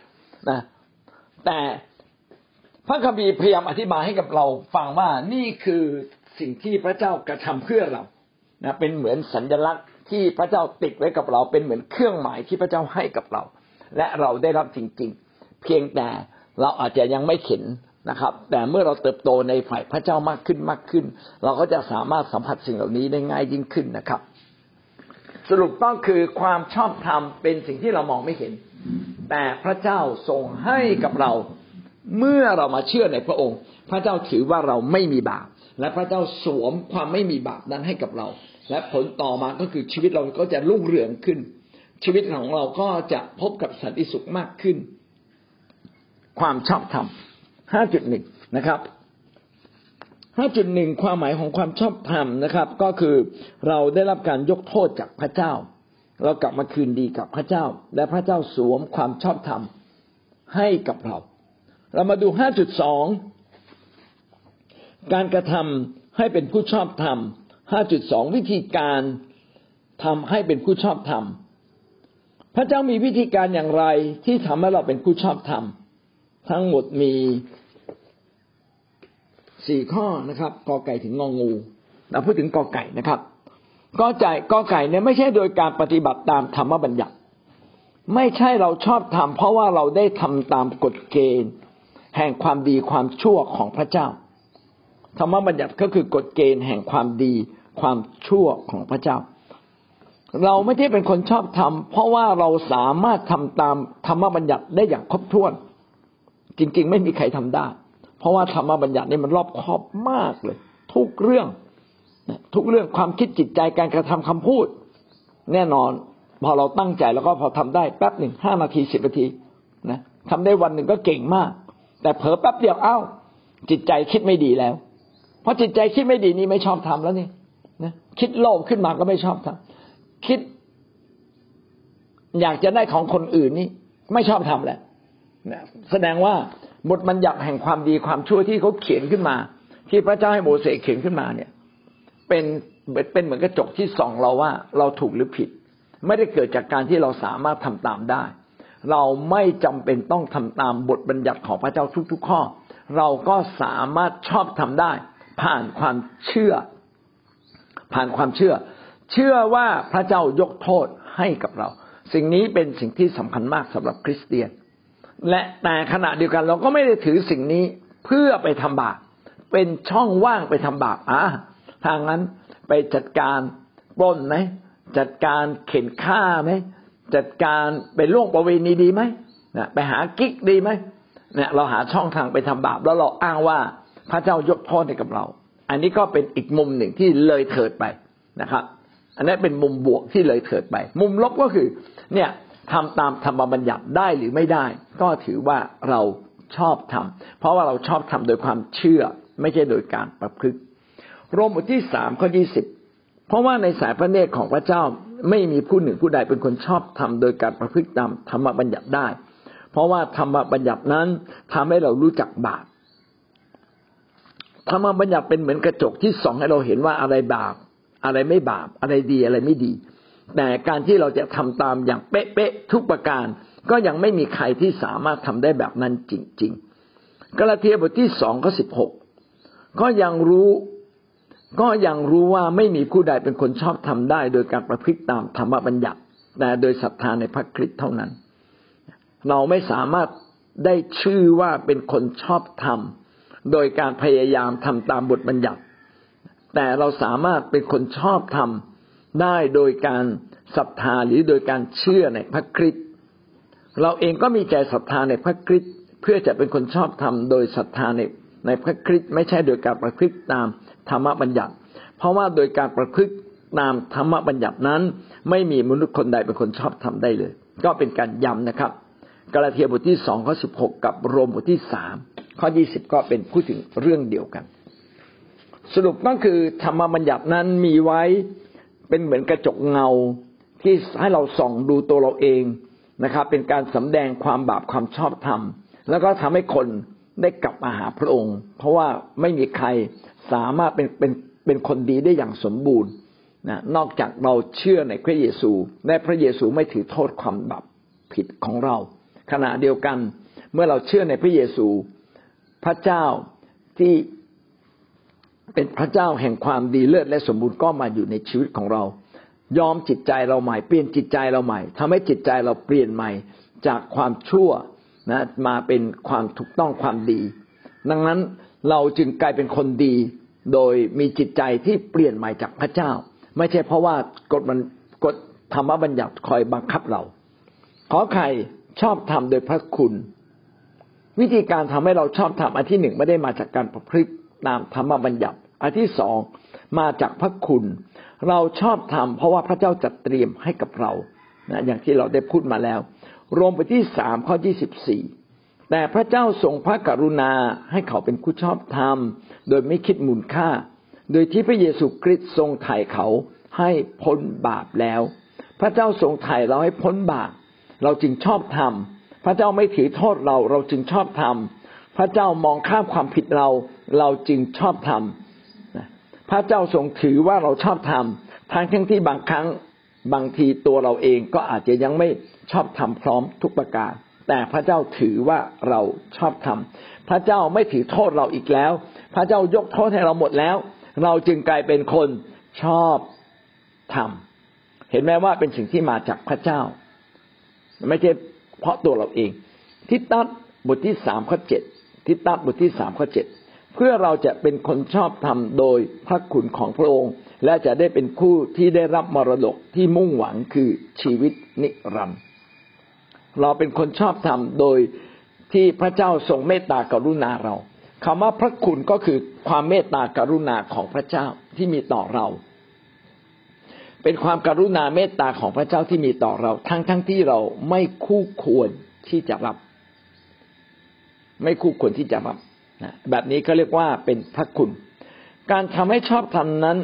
A: นะ แต่พระคัมภีร์พยายามอธิบายให้กับเราฟังว่านี่คือสิ่งที่พระเจ้ากระทำเพื่อเรานะเป็นเหมือนสัญลักษณ์ที่พระเจ้าติดไว้กับเรา เป็นเหมือนเครื่องหมายที่พระเจ้าให้กับเรา และเราได้รับจริง ๆ เพียงแต่ เราอาจจะยังไม่เห็นนะครับ แต่เมื่อเราเติบโตในฝ่ายพระเจ้ามากขึ้นมากขึ้น เราก็จะสามารถสัมผัสสิ่งเหล่านี้ได้ง่ายยิ่งขึ้นนะครับ สรุปต้องคือความชอบธรรมเป็นสิ่งที่เรามองไม่เห็น แต่พระเจ้าทรงให้กับเรา เมื่อเรามาเชื่อในพระองค์ พระเจ้าถือว่าเราไม่มีบาปและพระเจ้าสวมความไม่มีบาปนั้นให้กับเรา และผลต่อมาก็คือชีวิตเราก็จะรุ่งเรืองขึ้น ชีวิตของเราก็จะพบกับสันติสุขมากขึ้น ความชอบธรรมห้าจุดหนึ่งนะครับห้าจุดหนึ่งความหมายของความชอบธรรมนะครับ ก็คือเราได้รับการยกโทษจากพระเจ้า เรากลับมาคืนดีกับพระเจ้า และพระเจ้าสวมความชอบธรรมให้กับเรา เรามาดู5.2การกระทำให้เป็นผู้ชอบธรรม5.2วิธีการทำให้เป็นผู้ชอบธรรมพระเจ้ามีวิธีการอย่างไรที่ทำให้เราเป็นผู้ชอบธรรม ทั้งหมดมีสี่ข้อนะครับกอไก่ถึงงองูเราพูดถึงกอไก่นะครับกอใจกอไก่เนี่ยไม่ใช่โดยการปฏิบัติตามธรรมบัญญัติ ไม่ใช่เราชอบทำเพราะว่าเราได้ทำตามกฎเกณฑ์ แห่งความดีความชั่วของพระเจ้า ธรรมบัญญัติก็คือกฎเกณฑ์แห่งความดีความชั่วของพระเจ้า เราไม่ได้เป็นคนชอบทำเพราะว่าเราสามารถทำตามธรรมบัญญัติได้อย่างครบถ้วน จริง ๆ ไม่มีใครทำได้ เพราะว่าธรรมบัญญัตินี่มันรอบคอบมากเลย ทุกเรื่องทุกเรื่องความคิดจิตใจการกระทำคำพูด แน่นอน พอเราตั้งใจแล้วก็พอทำได้แป๊บหนึ่งห้านาทีสิบนาทีนะทำได้วันหนึ่งก็เก่งมาก แต่เผลอแป๊บเดียวเอ้าจิตใจคิดไม่ดีแล้ว เพราะจิตใจคิดไม่ดีนี่ไม่ชอบทำแล้วนี่นะคิดโลภขึ้นมาก็ไม่ชอบทำคิด อยากจะได้ของคนอื่นนี่ไม่ชอบทำแล้วนะ แสดงว่าบทบัญญัติแห่งความดีความชั่วที่เขาเขียนขึ้นมา ที่พระเจ้าให้โมเสสเขียนขึ้นมาเนี่ย เป็นเป็นเหมือนกระจกที่ส่องเราว่าเราถูกหรือผิด ไม่ได้เกิดจากการที่เราสามารถทำตามได้ เราไม่จำเป็นต้องทำตามบทบัญญัติของพระเจ้าทุก ๆ ข้อ เราก็สามารถชอบทำได้ ผ่านความเชื่อ ผ่านความเชื่อ เชื่อว่าพระเจ้ายกโทษให้กับเรา สิ่งนี้เป็นสิ่งที่สำคัญมากสำหรับคริสเตียน และแต่ขณะเดียวกันเราก็ไม่ได้ถือสิ่งนี้เพื่อไปทำบาปเป็นช่องว่างไปทำบาปอะทางนั้นไปจัดการปล้นไหมจัดการเข็นฆ่าไหมจัดการไปล่วงประเวณีดีไหมนะไปหากิ๊กดีไหมเนี่ยเราหาช่องทางไปทำบาป แล้วเราอ้างว่าพระเจ้ายกโทษให้กับเรา อันนี้ก็เป็นอีกมุมหนึ่งที่เลยเถิดไปนะครับ อันนี้เป็นมุมบวกที่เลยเถิดไป มุมลบก็คือ เนี่ย ทำตามธรรมบัญญัติได้หรือไม่ได้ ก็ถือว่าเราชอบทำเพราะว่าเราชอบทำโดยความเชื่อ ไม่ใช่โดยการประพฤติโรมบทที่สามข้อยี่สิบเพราะว่าในสายพระเนตรของพระเจ้าไม่มีผู้หนึ่งผู้ใดเป็นคนชอบทำโดยการประพฤติตามธรรมบัญญัติได้ เพราะว่าธรรมบัญญัตินั้นทำให้เรารู้จักบาปธรรมบัญญัติเป็นเหมือนกระจกที่ส่องให้เราเห็นว่าอะไรบาป อะไรไม่บาป อะไรดีอะไรไม่ดี แต่การที่เราจะทำตามอย่างเป๊ะๆทุกประการ ก็ยังไม่มีใครที่สามารถทำได้แบบนั้นจริง ๆ กาลาเทียบทที่สองข้อสิบหกก็ยังรู้ก็ยังรู้ว่าไม่มีผู้ใดเป็นคนชอบทำได้ โดยการประพฤติตามธรรมบัญญัติ แต่โดยศรัทธาในพระคริสต์เท่านั้น เราไม่สามารถได้ชื่อว่าเป็นคนชอบธรรมโดยการพยายามทำตามบทบัญญัติ แต่เราสามารถเป็นคนชอบธรรม ได้โดยการศรัทธาหรือโดยการเชื่อในพระคริสต์เราเองก็มีใจศรัทธาในพระคริสต์เพื่อจะเป็นคนชอบธรรมโดยศรัทธาในในพระคริสต์ไม่ใช่โดยการประพฤติตามธรรมบัญญัติ เพราะว่าโดยการประพฤติตามธรรมบัญญัตินั้น ไม่มีมนุษย์คนใดเป็นคนชอบทำได้เลย ก็เป็นการย้ำนะครับกาลาเทียบทที่สองข้อสิบหกกับโรมบทที่สามข้อยี่สิบก็เป็นพูดถึงเรื่องเดียวกัน สรุปก็คือธรรมบัญญัตินั้นมีไว้ เป็นเหมือนกระจกเงาที่ให้เราส่องดูตัวเราเองนะครับ เป็นการสำแดงความบาปความชอบธรรม แล้วก็ทำให้คนได้กลับมาหาพระองค์ เพราะว่าไม่มีใครสามารถเป็นเป็นเป็นคนดีได้อย่างสมบูรณ์นะนอกจากเราเชื่อในพระเยซูและพระเยซูไม่ถือโทษความบาปผิดของเรา ขณะเดียวกัน เมื่อเราเชื่อในพระเยซู พระเจ้าที่ เป็นพระเจ้าแห่งความดีเลิศและสมบูรณ์ก็มาอยู่ในชีวิตของเรา ยอมจิตใจเราใหม่ เปลี่ยนจิตใจเราใหม่ทำให้จิตใจเราเปลี่ยนใหม่จากความชั่วนะมาเป็นความถูกต้องความดี ดังนั้นเราจึงกลายเป็นคนดี โดยมีจิตใจที่เปลี่ยนใหม่จากพระเจ้า ไม่ใช่เพราะว่ากฎมันกฎธรรมบัญญัติคอยบังคับเรา ขอใครชอบทำโดยพระคุณ วิธีการทำให้เราชอบทำอันที่หนึ่งไม่ได้มาจากการประพฤติตามธรรมบัญญัติ อันที่สองมาจากพระคุณ เราชอบทำเพราะว่าพระเจ้าจัดเตรียมให้กับเรานะอย่างที่เราได้พูดมาแล้ว รวมไปที่สามข้อยี่สิบสี่แต่พระเจ้าทรงพระกรุณาให้เขาเป็นผู้ชอบธรรม โดยไม่คิดมูลค่า โดยที่พระเยซูคริสต์ทรงไถ่เขาให้พ้นบาปแล้ว พระเจ้าทรงไถ่เราให้พ้นบาป เราจึงชอบธรรม พระเจ้าไม่ถือโทษเรา เราจึงชอบธรรม พระเจ้ามองข้ามความผิดเรา เราจึงชอบธรรม พระเจ้าทรงถือว่าเราชอบธรรมทั้งทั้งที่บางครั้งบางทีตัวเราเองก็อาจจะยังไม่ชอบทำพร้อมทุกประการ แต่พระเจ้าถือว่าเราชอบทำพระเจ้าไม่ถือโทษเราอีกแล้ว พระเจ้ายกโทษให้เราหมดแล้ว เราจึงกลายเป็นคนชอบทำเห็นไหมว่าเป็นสิ่งที่มาจากพระเจ้า ไม่ใช่เพราะตัวเราเอง ทิฏฐับทที่สามข้อเจ็ดทิฏฐับทที่สามข้อเจ็ด เพื่อเราจะเป็นคนชอบธรรมโดยพระคุณของพระองค์ และจะได้เป็นคู่ที่ได้รับมรดกที่มุ่งหวังคือชีวิตนิรันดร์เราเป็นคนชอบธรรมโดยที่พระเจ้าทรงเมตตากรุณาเราคำว่าพระคุณก็คือความเมตตากรุณาของพระเจ้าที่มีต่อเรา เป็นความกรุณาเมตตาของพระเจ้าที่มีต่อเรา ทั้งทั้งที่เราไม่คู่ควรที่จะรับ ไม่คู่ควรที่จะรับ แบบนี้ก็เรียกว่าเป็นพระคุณ การทำให้ชอบธรรมนั้น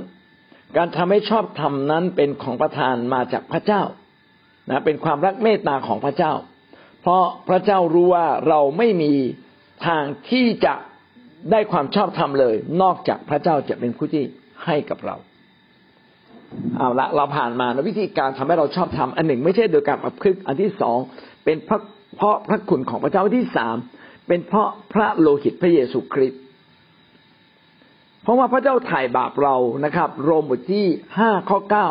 A: การทำให้ชอบธรรมนั้นเป็นของประทานมาจากพระเจ้านะเป็นความรักเมตตาของพระเจ้า เพราะพระเจ้ารู้ว่าเราไม่มีทางที่จะได้ความชอบธรรมเลย นอกจากพระเจ้าจะเป็นผู้ที่ให้กับเราเอาละเราผ่านมาในวิธีการทำให้เราชอบธรรมอันหนึ่ง ไม่ใช่โดยการประพฤติอันที่สองเป็นเพราะเพราะพระคุณของพระเจ้าที่สาม เป็นเพราะพระโลหิตพระเยซูคริสต์เพราะว่าพระเจ้าถ่ายบาปเรานะครับ โรมบทที่ห้าข้อเก้า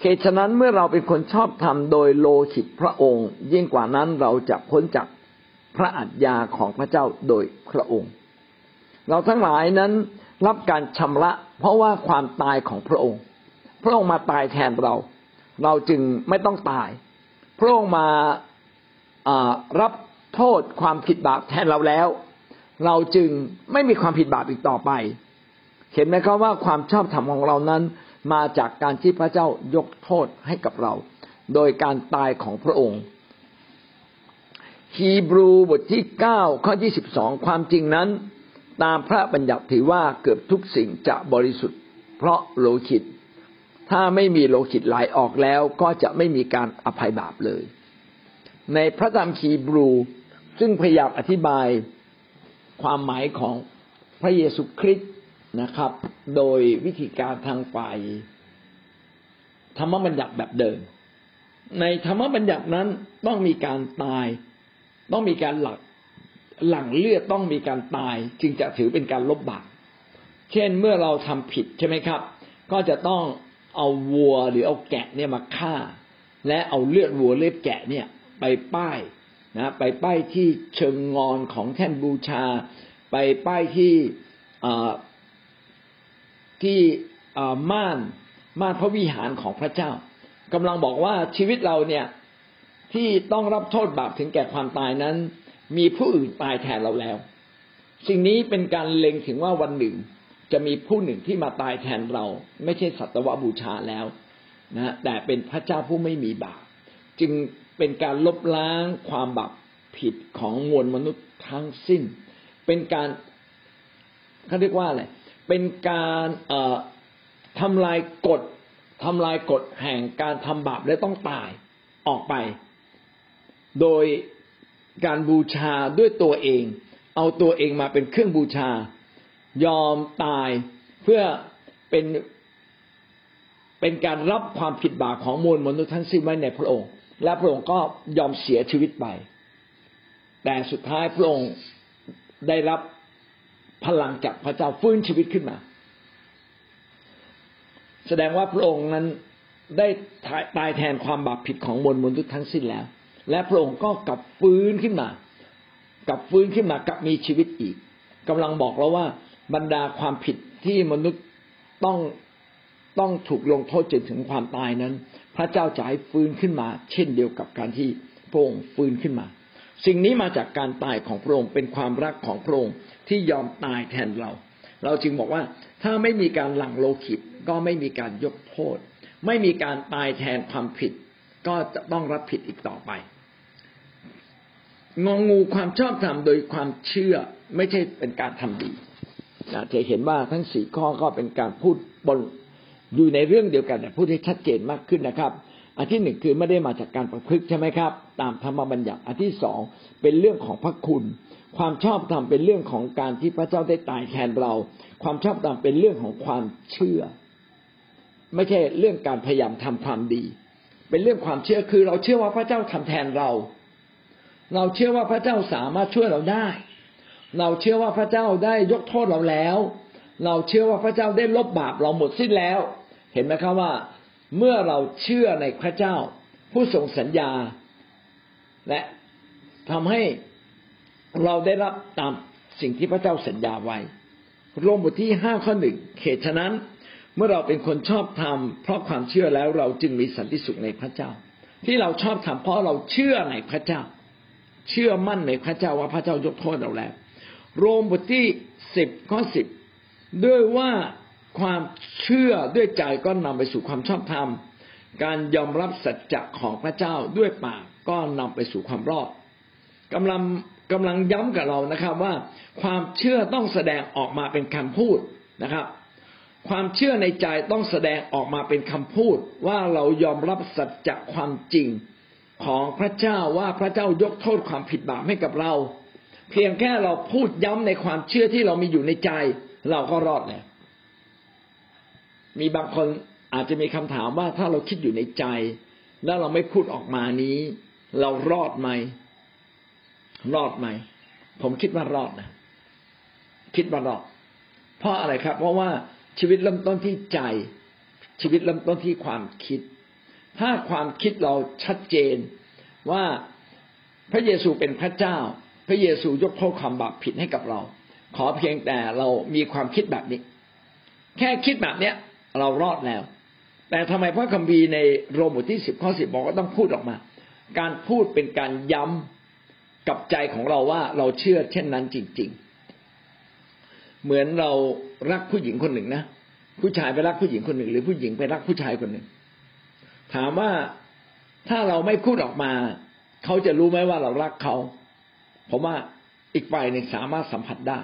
A: เหตุฉะนั้นเมื่อเราเป็นคนชอบธรรมโดยโลหิตพระองค์ ยิ่งกว่านั้นเราจะพ้นจากพระอัจญาของพระเจ้าโดยพระองค์ เราทั้งหลายนั้นรับการชำระ เพราะว่าความตายของพระองค์ พระองค์มาตายแทนเรา เราจึงไม่ต้องตาย พระองค์มารับ โทษความผิดบาปแทนเราแล้ว เราจึงไม่มีความผิดบาปอีกต่อไป เห็นไหมครับว่าความชอบธรรมของเรานั้น มาจากการที่พระเจ้ายกโทษให้กับเรา โดยการตายของพระองค์ฮีบรูบทที่เก้าข้อที่สิบสองความจริงนั้น ตามพระบัญญัติถือว่าเกือบทุกสิ่งจะบริสุทธิ์ เพราะโลหิต ถ้าไม่มีโลหิตไหลออกแล้วก็จะไม่มีการอภัยบาปเลย ในพระธรรมฮีบรู ซึ่งพยายามอธิบายความหมายของพระเยซูคริสต์นะครับ โดยวิธีการทางฝ่ายธรรมบัญญัติแบบเดิม ในธรรมบัญญัตินั้นต้องมีการตาย ต้องมีการหลักหลังเลือดต้องมีการตาย จึงจะถือเป็นการลบบาปเช่นเมื่อเราทำผิดใช่ไหมครับ ก็จะต้องเอาวัวหรือเอาแกะเนี่ยมาฆ่า และเอาเลือดวัวเลือดแกะเนี่ย ไปป้าย นะไปป้ายที่เชิงงอนของแท่นบูชา ไปป้ายที่ที่ม่านม่านพระวิหารของพระเจ้ากำลังบอกว่าชีวิตเราเนี่ยที่ต้องรับโทษบาปถึงแก่ความตายนั้น มีผู้อื่นตายแทนเราแล้ว สิ่งนี้เป็นการเล็งถึงว่าวันหนึ่งจะมีผู้หนึ่งที่มาตายแทนเรา ไม่ใช่สัตวบูชาแล้วนะแต่เป็นพระเจ้าผู้ไม่มีบาปจึง เป็นการลบล้างความบาปผิดของมวลมนุษย์ทั้งสิ้น เป็นการเขาเรียกว่าอะไรเป็นการเอ่อทำลายกฎทำลายกฎแห่งการทำบาปและต้องตายออกไป โดยการบูชาด้วยตัวเอง เอาตัวเองมาเป็นเครื่องบูชา ยอมตายเพื่อเป็นเป็นการรับความผิดบาปของมวลมนุษย์ทั้งสิ้นไว้ในพระองค์ และพระองค์ก็ยอมเสียชีวิตไป แต่สุดท้ายพระองค์ได้รับพลังจากพระเจ้าฟื้นชีวิตขึ้นมา แสดงว่าพระองค์นั้นได้ตายแทนความบาปผิดของมวลมนุษย์ทั้งสิ้นแล้ว และพระองค์ก็กลับฟื้นขึ้นมากลับฟื้นขึ้นมากลับมีชีวิตอีกกำลังบอกเราว่าบรรดาความผิดที่มนุษย์ต้อง ต้องถูกลงโทษจนถึงความตายนั้น พระเจ้าจะให้ฟื้นขึ้นมา เช่นเดียวกับการที่พระองค์ฟื้นขึ้นมา สิ่งนี้มาจากการตายของพระองค์เป็นความรักของพระองค์ที่ยอมตายแทนเรา เราจึงบอกว่าถ้าไม่มีการหลั่งโลหิตก็ไม่มีการยกโทษ ไม่มีการตายแทนความผิด ก็จะต้องรับผิดอีกต่อไป งองูความชอบธรรมโดยความเชื่อไม่ใช่เป็นการทำดีจะเห็นว่าทั้งสี่ข้อก็เป็นการพูดบน อยู่ในเรื่องเดียวกันแต่พูดให้ชัดเจนมากขึ้นนะครับ อันที่หนึ่งคือไม่ได้มาจากการประพฤติใช่ไหมครับ ตามธรรมบัญญัติอันที่สองเป็นเรื่องของพระคุณ ความชอบธรรมเป็นเรื่องของการที่พระเจ้าได้ตายแทนเรา ความชอบธรรมเป็นเรื่องของความเชื่อ ไม่ใช่เรื่องการพยายามทำความดี เป็นเรื่องความเชื่อคือเราเชื่อว่าพระเจ้าทำแทนเรา เราเชื่อว่าพระเจ้าสามารถช่วยเราได้ เราเชื่อว่าพระเจ้าได้ยกโทษเราแล้ว เราเชื่อว่าพระเจ้าได้ลบบาปเราหมดสิ้นแล้ว เห็นไหมครับว่าเมื่อเราเชื่อในพระเจ้า ผู้ทรงสัญญา และทำให้เราได้รับตามสิ่งที่พระเจ้าสัญญาไว้รมบทที่ห้าข้อหนึ่งเหตุฉะนั้นเมื่อเราเป็นคนชอบธรรมเพราะความเชื่อแล้วเราจึงมีสันติสุขในพระเจ้า ที่เราชอบธรรมเพราะเราเชื่อในพระเจ้า เชื่อมั่นในพระเจ้าว่าพระเจ้ายกโทษเราแล้ว โรมบทที่สิบข้อสิบด้วยว่า ความเชื่อด้วยใจก็นำไปสู่ความชอบธรรม การยอมรับสัจจะของพระเจ้าด้วยปากก็นำไปสู่ความรอดกำลังกำลังย้ำกับเรานะครับว่าความเชื่อต้องแสดงออกมาเป็นคำพูดนะครับ ความเชื่อในใจต้องแสดงออกมาเป็นคำพูด ว่าเรายอมรับสัจจะความจริงของพระเจ้าว่าพระเจ้ายกโทษความผิดบาปให้กับเรา เพียงแค่เราพูดย้ำในความเชื่อที่เรามีอยู่ในใจ เราก็รอดแล้ว มีบางคนอาจจะมีคำถามว่าถ้าเราคิดอยู่ในใจ แล้วเราไม่พูดออกมานี้ เรารอดไหม รอดไหม ผมคิดว่ารอดนะคิดว่ารอด เพราะอะไรครับ เพราะว่าชีวิตเริ่มต้นที่ใจ ชีวิตเริ่มต้นที่ความคิด ถ้าความคิดเราชัดเจนว่าพระเยซูเป็นพระเจ้า พระเยซูยกโทษความบาปผิดให้กับเรา ขอเพียงแต่เรามีความคิดแบบนี้ แค่คิดแบบเนี้ย เรารอดแล้ว แต่ทำไมพระคัมภีร์ในโรมบทที่สิบข้อสิบบอกว่าต้องพูดออกมา การพูดเป็นการย้ำกับใจของเราว่าเราเชื่อเช่นนั้นจริง ๆ เหมือนเรารักผู้หญิงคนหนึ่งนะผู้ชายไปรักผู้หญิงคนหนึ่ง หรือผู้หญิงไปรักผู้ชายคนหนึ่ง ถามว่าถ้าเราไม่พูดออกมา เขาจะรู้ไหมว่าเรารักเขา ผมว่าอีกฝ่ายหนึ่งสามารถสัมผัสได้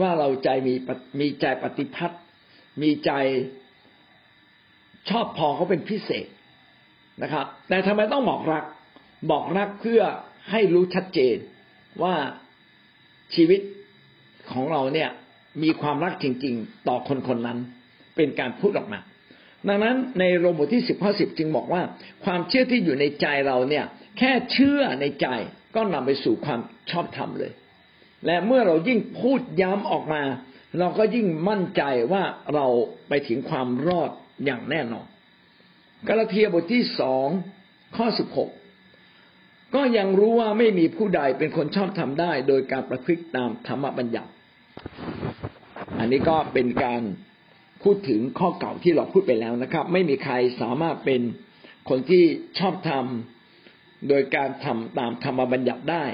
A: ว่าเราใจมีมีใจปฏิพัทธ มีใจชอบพอเขาเป็นพิเศษนะครับ แต่ทำไมต้องบอกรัก บอกรักเพื่อให้รู้ชัดเจนว่าชีวิตของเราเนี่ยมีความรักจริง ๆ ต่อคนคนนั้น เป็นการพูดออกมา ดังนั้นในโรมบทที่สิบข้อสิบจึงบอกว่า ความเชื่อที่อยู่ในใจเราเนี่ย แค่เชื่อในใจก็นำไปสู่ความชอบธรรมเลย และเมื่อเรายิ่งพูดย้ำออกมา เราก็ยิ่งมั่นใจว่าเราไปถึงความรอดอย่างแน่นอน กาลาเทียบทที่สองข้อสิบหกก็ยังรู้ว่าไม่มีผู้ใดเป็นคนชอบทำได้ โดยการประพฤติตามธรรมบัญญัติ อันนี้ก็เป็นการพูดถึงข้อเก่าที่เราพูดไปแล้วนะครับ ไม่มีใครสามารถเป็นคนที่ชอบทำโดยการทำตามธรรมบัญญัติได้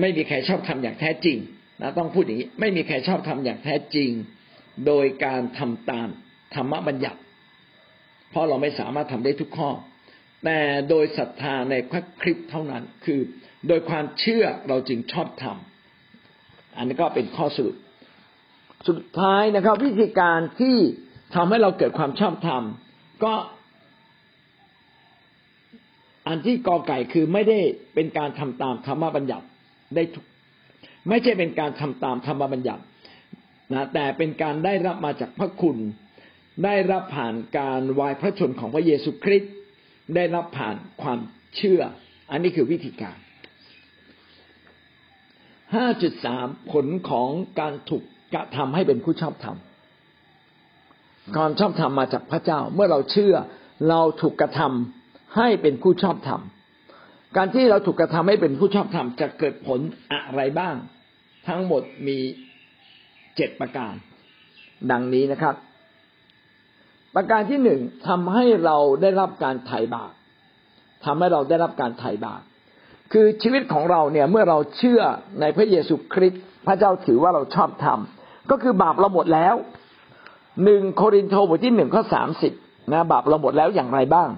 A: ไม่มีใครชอบทำอย่างแท้จริง นะต้องพูดอย่างนี้ไม่มีใครชอบทำอย่างแท้จริง โดยการทำตามธรรมบัญญัติ เพราะเราไม่สามารถทำได้ทุกข้อ แต่โดยศรัทธาในพระคริสต์เท่านั้น คือโดยความเชื่อเราจึงชอบทอันนี้ก็เป็นข้อสรุปสุดท้ายนะครับ วิธีการที่ทำให้เราเกิดความชอบธรรมก็ อันที่กอไก่คือไม่ได้เป็นการทำตามธรรมบัญญัติได้ทุก ไม่ใช่เป็นการทำตามธรรมบัญญัตินะแต่เป็นการได้รับมาจากพระคุณ ได้รับผ่านการวายพระชนของพระเยซูคริสต์ได้รับผ่านความเชื่อ อันนี้คือวิธีการ 5.3 ผลของการถูกกระทำให้เป็นผู้ชอบธรรมความชอบธรรมมาจากพระเจ้า เมื่อเราเชื่อเราถูกกระทำให้เป็นผู้ชอบธรรมการที่เราถูกกระทำให้เป็นผู้ชอบธรรมจะเกิดผลอะไรบ้าง ทั้งหมดมีเจ็ดประการ ดังนี้นะครับ ประการที่หนึ่งทำให้เราได้รับการไถ่บาปทำให้เราได้รับการไถ่บาปคือชีวิตของเราเนี่ยเมื่อเราเชื่อในพระเยซูคริสต์พระเจ้าถือว่าเราชอบทำก็คือบาปเราหมดแล้วหนึ่งโครินโตบทที่หนึ่งข้อสามสิบนะบาปเราหมดแล้วอย่างไรบ้าง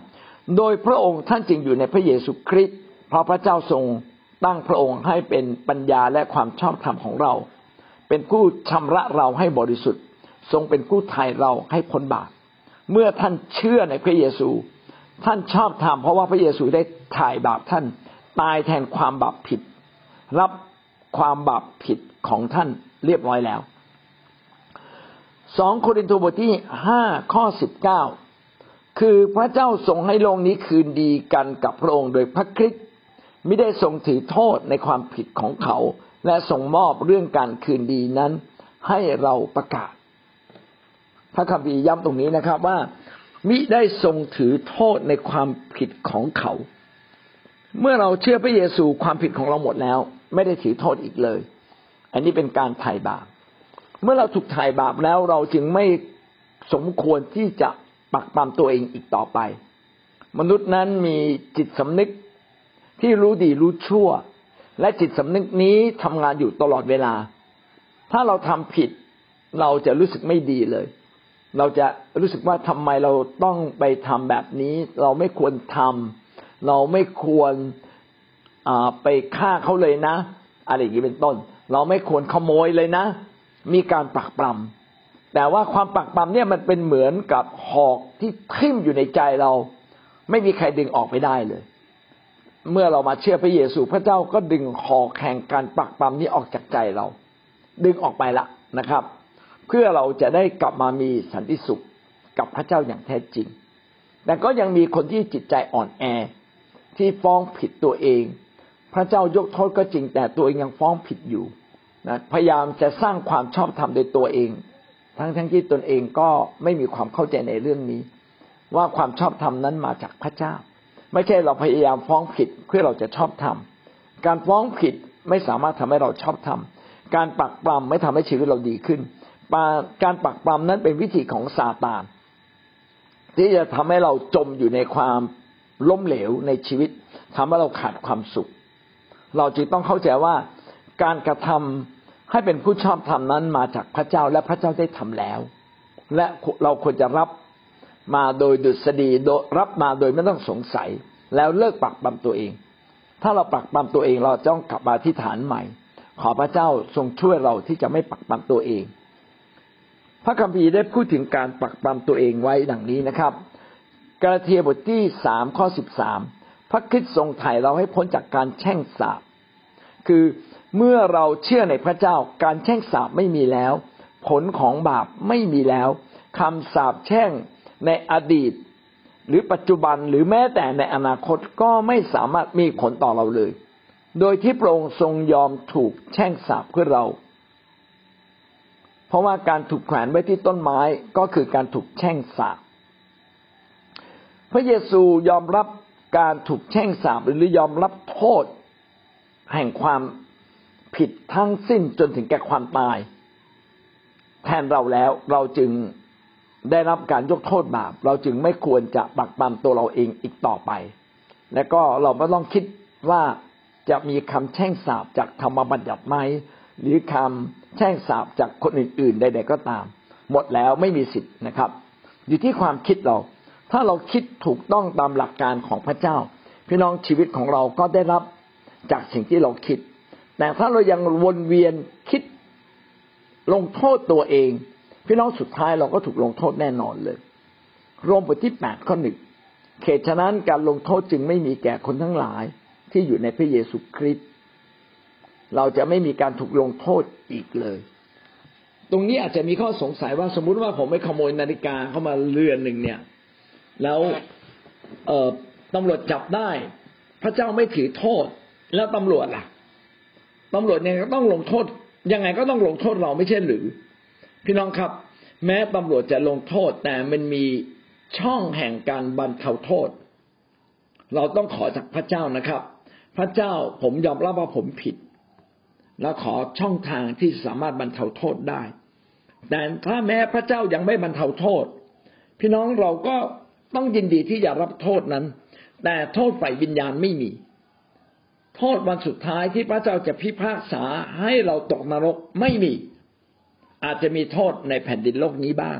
A: โดยพระองค์ท่านจึงอยู่ในพระเยซูคริสต์เพราะพระเจ้าทรง ตั้งพระองค์ให้เป็นปัญญาและความชอบธรรมของเรา เป็นผู้ชำระเราให้บริสุทธิ์ ทรงเป็นผู้ไถ่เราให้พ้นบาปเมื่อท่านเชื่อในพระเยซู ท่านชอบธรรมเพราะว่าพระเยซูได้ถ่ายบาปท่าน ตายแทนความบาปผิด รับความบาปผิดของท่านเรียบร้อยแล้วสองโครินธ์บทที่ห้าข้อสิบเก้าคือพระเจ้าทรงให้โลกนี้คืนดีกันกับพระองค์โดยพระคริสต์ ไม่ได้ทรงถือโทษในความผิดของเขา และทรงมอบเรื่องการคืนดีนั้น ให้เราประกาศ พระคัมภีร์ย้ำตรงนี้นะครับว่า มิได้ทรงถือโทษในความผิดของเขา เมื่อเราเชื่อพระเยซูความผิดของเราหมดแล้ว ไม่ได้ถือโทษอีกเลย อันนี้เป็นการไถ่บาป เมื่อเราถูกไถ่าบาปแล้วเราจึงไม่สมควรที่จะปักปามตัวเองอีกต่อไป มนุษย์นั้นมีจิตสำนึก ที่รู้ดีรู้ชั่ว และจิตสำนึกนี้ทำงานอยู่ตลอดเวลา ถ้าเราทำผิด เราจะรู้สึกไม่ดีเลย เราจะรู้สึกว่าทำไมเราต้องไปทำแบบนี้ เราไม่ควรทำเราไม่ควรไปฆ่าเขาเลยนะ อะไรอย่างนี้เป็นต้น เราไม่ควรขโมยเลยนะ มีการปักปรำแต่ว่าความปักปรำเนี่ยมันเป็นเหมือนกับหอกที่ทิ่มอยู่ในใจเรา ไม่มีใครดึงออกไปได้เลย เมื่อเรามาเชื่อพระเยซูพระเจ้าก็ดึงหอแห่งการปักปรำนี้ออกจากใจเรา ดึงออกไปละนะครับ เพื่อเราจะได้กลับมามีสันติสุขกับพระเจ้าอย่างแท้จริง แต่ก็ยังมีคนที่จิตใจอ่อนแอ ที่ฟ้องผิดตัวเอง พระเจ้ายกโทษก็จริง แต่ตัวเองยังฟ้องผิดอยู่นะพยายามจะสร้างความชอบธรรมโดยตัวเอง ทั้งทั้งที่ตนเองก็ไม่มีความเข้าใจในเรื่องนี้ ว่าความชอบธรรมนั้นมาจากพระเจ้า ไม่ใช่เราพยายามฟ้องผิดเพื่อเราจะชอบธรรมการฟ้องผิดไม่สามารถทำให้เราชอบธรรมการปักปรำไม่ทำให้ชีวิตเราดีขึ้น การปักปรำนั้นเป็นวิธีของซาตานที่จะทำให้เราจมอยู่ในความล้มเหลวในชีวิตทำให้เราขาดความสุข เราจึงต้องเข้าใจว่าการกระทำให้เป็นผู้ชอบธรรมนั้นมาจากพระเจ้าและพระเจ้าได้ทำแล้ว และเราควรจะรับ มาโดยดุษฎีรับมาโดยไม่ต้องสงสัย แล้วเลิกปักปั๊มตัวเอง ถ้าเราปักปั๊มตัวเองเราต้องกลับมาที่ฐานใหม่ ขอพระเจ้าทรงช่วยเราที่จะไม่ปักปั๊มตัวเอง พระคัมภีร์ได้พูดถึงการปักปั๊มตัวเองไว้ดังนี้นะครับกาลาเทียบทที่สามข้อสิบสามพระคิดทรงไถ่เราให้พ้นจากการแช่งสาบคือเมื่อเราเชื่อในพระเจ้าการแช่งสาบไม่มีแล้ว ผลของบาปไม่มีแล้วคำสาบแช่ง ในอดีต หรือปัจจุบันหรือแม้แต่ในอนาคตก็ไม่สามารถมีผลต่อเราเลย โดยที่พระองค์ทรงยอมถูกแช่งสาบเพื่อเรา เพราะว่าการถูกแขวนไว้ที่ต้นไม้ก็คือการถูกแช่งสาบพระเยซูยอมรับการถูกแช่งสาบหรือยอมรับโทษ แห่งความผิดทั้งสิ้นจนถึงแก่ความตาย แทนเราแล้วเราจึง ได้รับการยกโทษบาปเราจึงไม่ควรจะปักปามตัวเราเองอีกต่อไป และก็เราไม่ต้องคิดว่าจะมีคำแช่งสาบจากธรรมบัญญัติไหมหรือคำแช่งสาบจากคนอื่นๆใดๆก็ตาม หมดแล้วไม่มีสิทธิ์นะครับ อยู่ที่ความคิดเรา ถ้าเราคิดถูกต้องตามหลักการของพระเจ้า พี่น้องชีวิตของเราก็ได้รับจากสิ่งที่เราคิด แต่ถ้าเรายังวนเวียนคิดลงโทษตัวเอง พี่น้องสุดท้ายเราก็ถูกลงโทษแน่นอนเลย รวมบทที่แปดข้อหนึ่งเขตฉะนั้นการลงโทษจึงไม่มีแก่คนทั้งหลายที่อยู่ในพระเยซูคริสต์เราจะไม่มีการถูกลงโทษอีกเลย ตรงนี้อาจจะมีข้อสงสัยว่าสมมุติว่าผมไปขโมยนาฬิกาเข้ามาเรือนหนึ่งเนี่ย แล้วเออตำรวจจับได้ พระเจ้าไม่ถือโทษ แล้วตำรวจล่ะตำรวจเนี่ยต้องลงโทษ ยังไงก็ต้องลงโทษเราไม่ใช่หรือ พี่น้องครับ แม้ตำรวจจะลงโทษแต่มันมีช่องแห่งการบรรเทาโทษ เราต้องขอจากพระเจ้านะครับ พระเจ้าผมยอมรับว่าผมผิด แล้วขอช่องทางที่สามารถบรรเทาโทษได้ แต่ถ้าแม้พระเจ้ายังไม่บรรเทาโทษ พี่น้องเราก็ต้องยินดีที่จะรับโทษนั้น แต่โทษฝ่ายวิญญาณไม่มี โทษวันสุดท้ายที่พระเจ้าจะพิพากษาให้เราตกนรกไม่มี อาจจะมีโทษในแผ่นดินโลกนี้บ้าง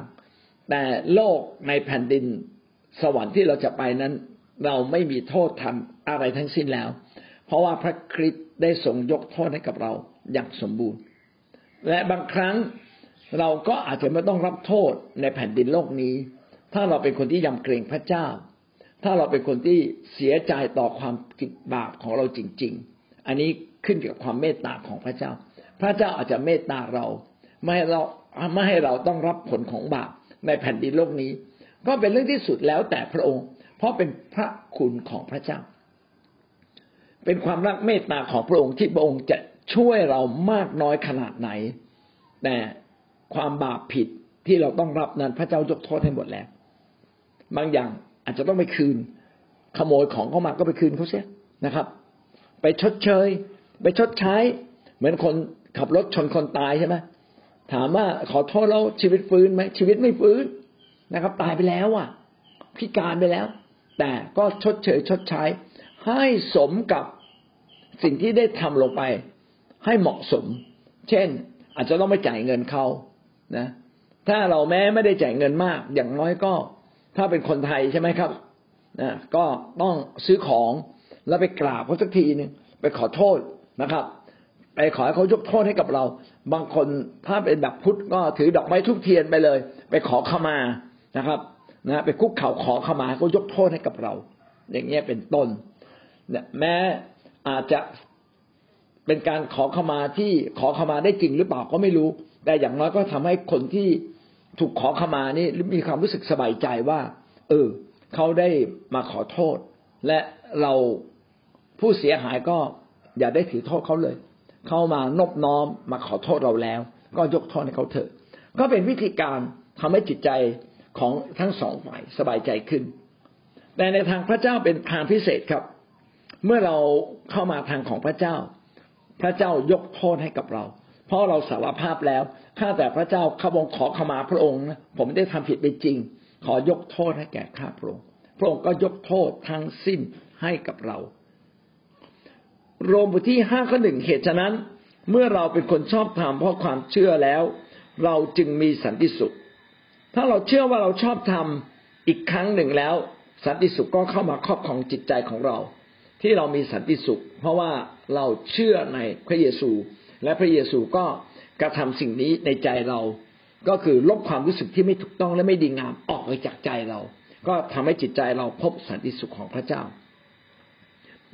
A: แต่โลกในแผ่นดินสวรรค์ที่เราจะไปนั้น เราไม่มีโทษทำอะไรทั้งสิ้นแล้ว เพราะว่าพระคริสต์ได้ทรงยกโทษให้กับเราอย่างสมบูรณ์ และบางครั้งเราก็อาจจะไม่ต้องรับโทษในแผ่นดินโลกนี้ ถ้าเราเป็นคนที่ยำเกรงพระเจ้า ถ้าเราเป็นคนที่เสียใจต่อความผิดบาปของเราจริง ๆ อันนี้ขึ้นกับความเมตตาของพระเจ้า พระเจ้าอาจจะเมตตาเรา ไม่ให้เราไม่ให้เราต้องรับผลของบาปในแผ่นดินโลกนี้ ก็เป็นเรื่องที่สุดแล้วแต่พระองค์ เพราะเป็นพระคุณของพระเจ้า เป็นความรักเมตตาของพระองค์ที่พระองค์จะช่วยเรามากน้อยขนาดไหน แต่ความบาปผิดที่เราต้องรับนั้นพระเจ้ายกโทษให้หมดแล้ว บางอย่างอาจจะต้องไปคืน ขโมยของเข้ามาก็ไปคืนเขาเสียนะครับ ไปชดเชย ไปชดใช้ เหมือนคนขับรถชนคนตายใช่ไหม ถามว่าขอโทษแล้วชีวิตฟื้นไหมชีวิตไม่ฟื้นนะครับ ตายไปแล้วอะ พิการไปแล้ว แต่ก็ชดเชยชดใช้ ให้สมกับสิ่งที่ได้ทำลงไป ให้เหมาะสม เช่น อาจจะต้องไม่จ่ายเงินเขานะ ถ้าเราแม้ไม่ได้จ่ายเงินมาก อย่างน้อยก็ ถ้าเป็นคนไทยใช่ไหมครับนะก็ต้องซื้อของแล้วไปกราบเขาสักทีหนึ่งไปขอโทษนะครับ ไปขอให้เขายกโทษให้กับเรา บางคนถ้าเป็นแบบพุทธก็ถือดอกไม้ทุกเทียนไปเลย ไปขอขมานะครับนะไปคุกเข่าขอขมาเขายกโทษให้กับเรา อย่างเงี้ยเป็นต้นเนี่ยแม้อาจจะเป็นการขอขมาที่ขอขมาได้จริงหรือเปล่าก็ไม่รู้ แต่อย่างน้อยก็ทำให้คนที่ถูกขอขมานี่มีความรู้สึกสบายใจว่า เออ เขาได้มาขอโทษ และเราผู้เสียหายก็อย่าได้ถือโทษเขาเลย เข้ามานบน้อมมาขอโทษเราแล้ว ก็ยกโทษให้เขาเถอะ ก็เป็นวิธีการทำให้จิตใจของทั้งสองฝ่ายสบายใจขึ้น แต่ในทางพระเจ้าเป็นทางพิเศษครับ เมื่อเราเข้ามาทางของพระเจ้า พระเจ้ายกโทษให้กับเรา เพราะเราสารภาพแล้วข้าแต่พระเจ้าข้าพงขอขมาพระองค์นะผมได้ทำผิดไปจริง ขอยกโทษให้แก่ข้าพระองค์พระองค์ก็ยกโทษทั้งสิ้นให้กับเรา โรมบทที่ห้าข้อหนึ่งเหตุฉะนั้น เมื่อเราเป็นคนชอบธรรมเพราะความเชื่อแล้ว เราจึงมีสันติสุข ถ้าเราเชื่อว่าเราชอบธรรมอีกครั้งหนึ่งแล้ว สันติสุขก็เข้ามาครอบครองจิตใจของเรา ที่เรามีสันติสุข เพราะว่าเราเชื่อในพระเยซู และพระเยซูก็กระทำสิ่งนี้ในใจเรา ก็คือลบความรู้สึกที่ไม่ถูกต้องและไม่ดีงามออกไปจากใจเรา ก็ทำให้จิตใจเราพบสันติสุขของพระเจ้า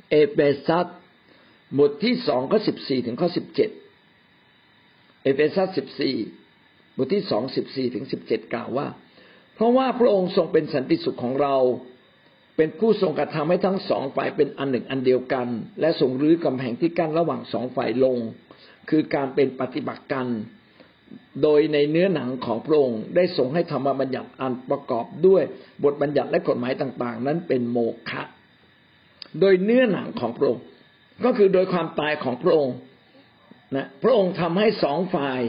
A: เอเฟซัส บทที่สองข้อสิบสี่ถึงข้อสิบเจ็ดเอเฟซัสสิบสี่บทที่สองสิบสี่ถึงสิบเจ็ดกล่าวว่า เพราะว่าพระองค์ทรงเป็นสันติสุขของเรา เป็นผู้ทรงกระทำให้ทั้งสองฝ่ายเป็นอันหนึ่งอันเดียวกัน และทรงรื้อกำแพงที่กั้นระหว่างสองฝ่ายลง คือการเป็นปฏิปักษ์กัน โดยในเนื้อหนังของพระองค์ได้ทรงให้ธรรมบัญญัติอันประกอบด้วยบทบัญญัติและกฎหมายต่าง ๆ นั้นเป็นโมฆะโดยเนื้อหนังของพระองค์ ก็คือโดยความตายของพระองค์นะพระองค์ทำให้สองฝ่าย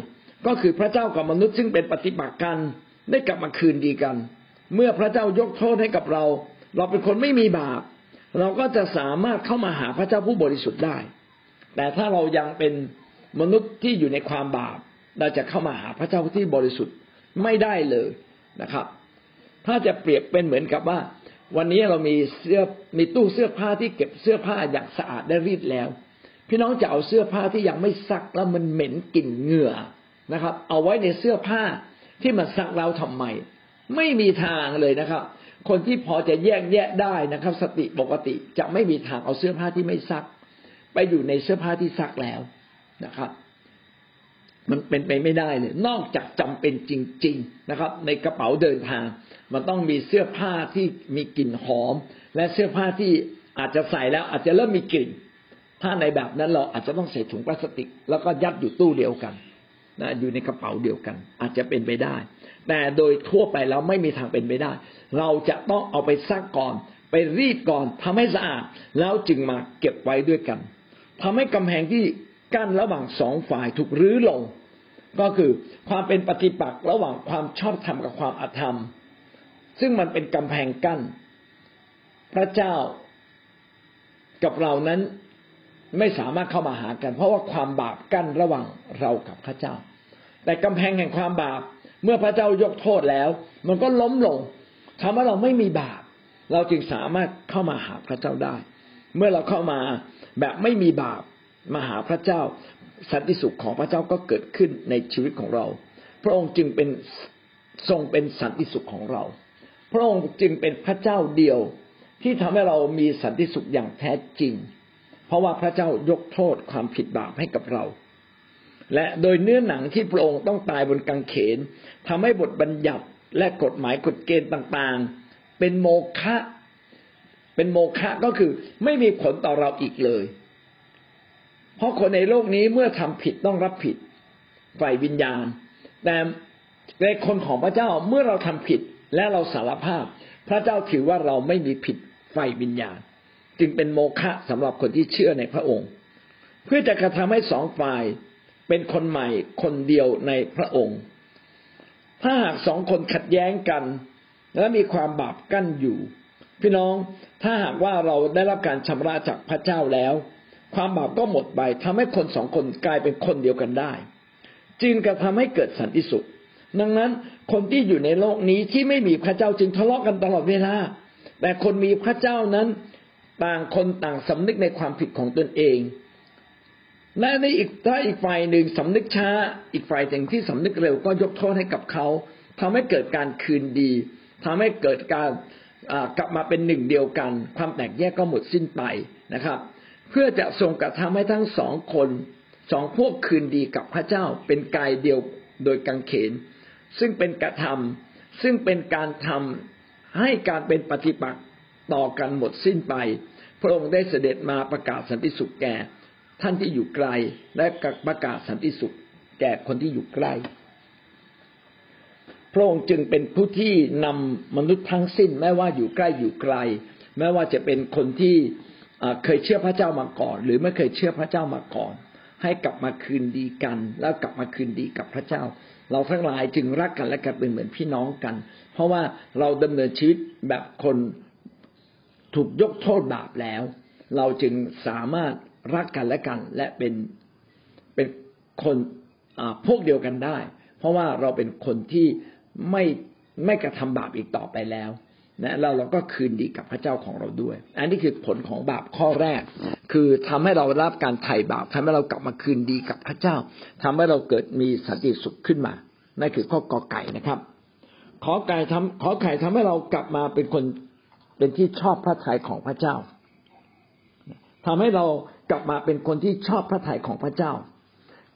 A: ก็คือพระเจ้ากับมนุษย์ซึ่งเป็นปฏิบัติกันได้กลับมาคืนดีกัน เมื่อพระเจ้ายกโทษให้กับเรา เราเป็นคนไม่มีบาป เราก็จะสามารถเข้ามาหาพระเจ้าผู้บริสุทธิ์ได้ แต่ถ้าเรายังเป็นมนุษย์ที่อยู่ในความบาป เราจะเข้ามาหาพระเจ้าที่บริสุทธิ์ไม่ได้เลยนะครับ ถ้าจะเปรียบเป็นเหมือนกับว่า วันนี้เรามีเสื้อมีตู้เสื้อผ้าที่เก็บเสื้อผ้าอย่างสะอาดได้รีดแล้ว พี่น้องจะเอาเสื้อผ้าที่ยังไม่ซักแล้วมันเหม็นกลิ่นเหงื่อนะครับ เอาไว้ในเสื้อผ้าที่มันซักแล้วทำไม ไม่มีทางเลยนะครับ คนที่พอจะแยกแยะได้นะครับ สติปกติจะไม่มีทางเอาเสื้อผ้าที่ไม่ซัก ไปอยู่ในเสื้อผ้าที่ซักแล้วนะครับ มันเป็นไปไม่ได้เลย นอกจากจำเป็นจริง ๆนะครับ ในกระเป๋าเดินทาง มันต้องมีเสื้อผ้าที่มีกลิ่นหอม และเสื้อผ้าที่อาจจะใส่แล้วอาจจะเริ่มมีกลิ่น ถ้าในแบบนั้นเราอาจจะต้องใส่ถุงพลาสติก แล้วก็ยัดอยู่ตู้เดียวกันนะอยู่ในกระเป๋าเดียวกัน อาจจะเป็นไปได้ แต่โดยทั่วไปเราไม่มีทางเป็นไปได้ เราจะต้องเอาไปซักก่อน ไปรีดก่อนทำให้สะอาด แล้วจึงมาเก็บไว้ด้วยกันทำให้กำแพงที่กั้นระหว่างสองฝ่ายถูกรื้อลง ก็คือความเป็นปฏิปักษ์ระหว่างความชอบธรรมกับความอธรรม ซึ่งมันเป็นกำแพงกั้น พระเจ้ากับเรานั้นไม่สามารถเข้ามาหากัน เพราะว่าความบาปกั้นระหว่างเรากับพระเจ้า แต่กำแพงแห่งความบาปเมื่อพระเจ้ายกโทษแล้ว มันก็ล้มลงทำให้เราไม่มีบาป เราจึงสามารถเข้ามาหาพระเจ้าได้ เมื่อเราเข้ามาแบบไม่มีบาปมาหาพระเจ้า สันติสุขของพระเจ้าก็เกิดขึ้นในชีวิตของเรา พระองค์จึงเป็นทรงเป็นสันติสุขของเรา พระองค์จึงเป็นพระเจ้าเดียวที่ทำให้เรามีสันติสุขอย่างแท้จริง เพราะว่าพระเจ้ายกโทษความผิดบาปให้กับเรา และโดยเนื้อหนังที่พระองค์ต้องตายบนกางเขนทำให้บทบัญญัติและกฎหมายกฎเกณฑ์ต่างๆ เป็นโมฆะเป็นโมฆะก็คือไม่มีผลต่อเราอีกเลย เพราะคนในโลกนี้เมื่อทำผิดต้องรับผิดฝ่ายวิญญาณ แต่ในคนของพระเจ้าเมื่อเราทำผิด และเราสารภาพ พระเจ้าถือว่าเราไม่มีผิดฝ่ายวิญญาณ จึงเป็นโมฆะสำหรับคนที่เชื่อในพระองค์ เพื่อจะกระทำให้สองฝ่ายเป็นคนใหม่คนเดียวในพระองค์ ถ้าหากสองคนขัดแย้งกัน และมีความบาปกั้นอยู่ พี่น้องถ้าหากว่าเราได้รับการชำระจากพระเจ้าแล้ว ความบาปก็หมดไปทำให้คนสองคนกลายเป็นคนเดียวกันได้ จึงกระทำให้เกิดสันติสุข ดังนั้นคนที่อยู่ในโลกนี้ที่ไม่มีพระเจ้าจึงทะเลาะกันตลอดเวลา แต่คนมีพระเจ้านั้นต่างคนต่างสำนึกในความผิดของตนเองและในอีกถ้าอีกฝ่ายหนึ่งสำนึกช้า อีกฝ่ายหนึ่งที่สำนึกเร็วก็ยกโทษให้กับเขาทำให้เกิดการคืนดีทำให้เกิดการกลับมาเป็นหนึ่งเดียวกัน ความแตกแยกก็หมดสิ้นไปนะครับ เพื่อจะทรงกระทำให้ทั้งสองคนสองพวกคืนดีกับพระเจ้าเป็นกายเดียวโดยกังเขน ซึ่งเป็นกระทำซึ่งเป็นการทำให้การเป็นปฏิปักษ์ต่อกันหมดสิ้นไป พระองค์ได้เสด็จมาประกาศสันติสุขแก่ ท่านที่อยู่ไกลและประกาศสันติสุขแก่คนที่อยู่ใกล้พระองค์จึงเป็นผู้ที่นำมนุษย์ทั้งสิ้นไม่ว่าอยู่ใกล้อยู่ไกล แม้ว่าจะเป็นคนที่เคยเชื่อพระเจ้ามาก่อน หรือไม่เคยเชื่อพระเจ้ามาก่อน ให้กลับมาคืนดีกัน แล้วกลับมาคืนดีกับพระเจ้า เราทั้งหลายจึงรักกันและกันเป็นเหมือนพี่น้องกัน เพราะว่าเราดำเนินชีวิตแบบคนถูกยกโทษบาปแล้ว เราจึงสามารถรักกันและกัน และเป็นเป็นคนพวกเดียวกันได้ เพราะว่าเราเป็นคนที่ไม่ไม่กระทำบาปอีกต่อไปแล้ว นะเราเราก็คืนดีกับพระเจ้าของเราด้วย อันนี้คือผลของบาปข้อแรก คือทำให้เรารับการไถ่บาปทำให้เรากลับมาคืนดีกับพระเจ้าทำให้เราเกิดมีสันติสุขขึ้นมา นั่นคือข้อกอไก่นะครับ ขอไก่ทำขอไข่ทำให้เรากลับมาเป็นคนเป็นที่ชอบพระทัยของพระเจ้าทำให้เรากลับมาเป็นคนที่ชอบพระทัยของพระเจ้า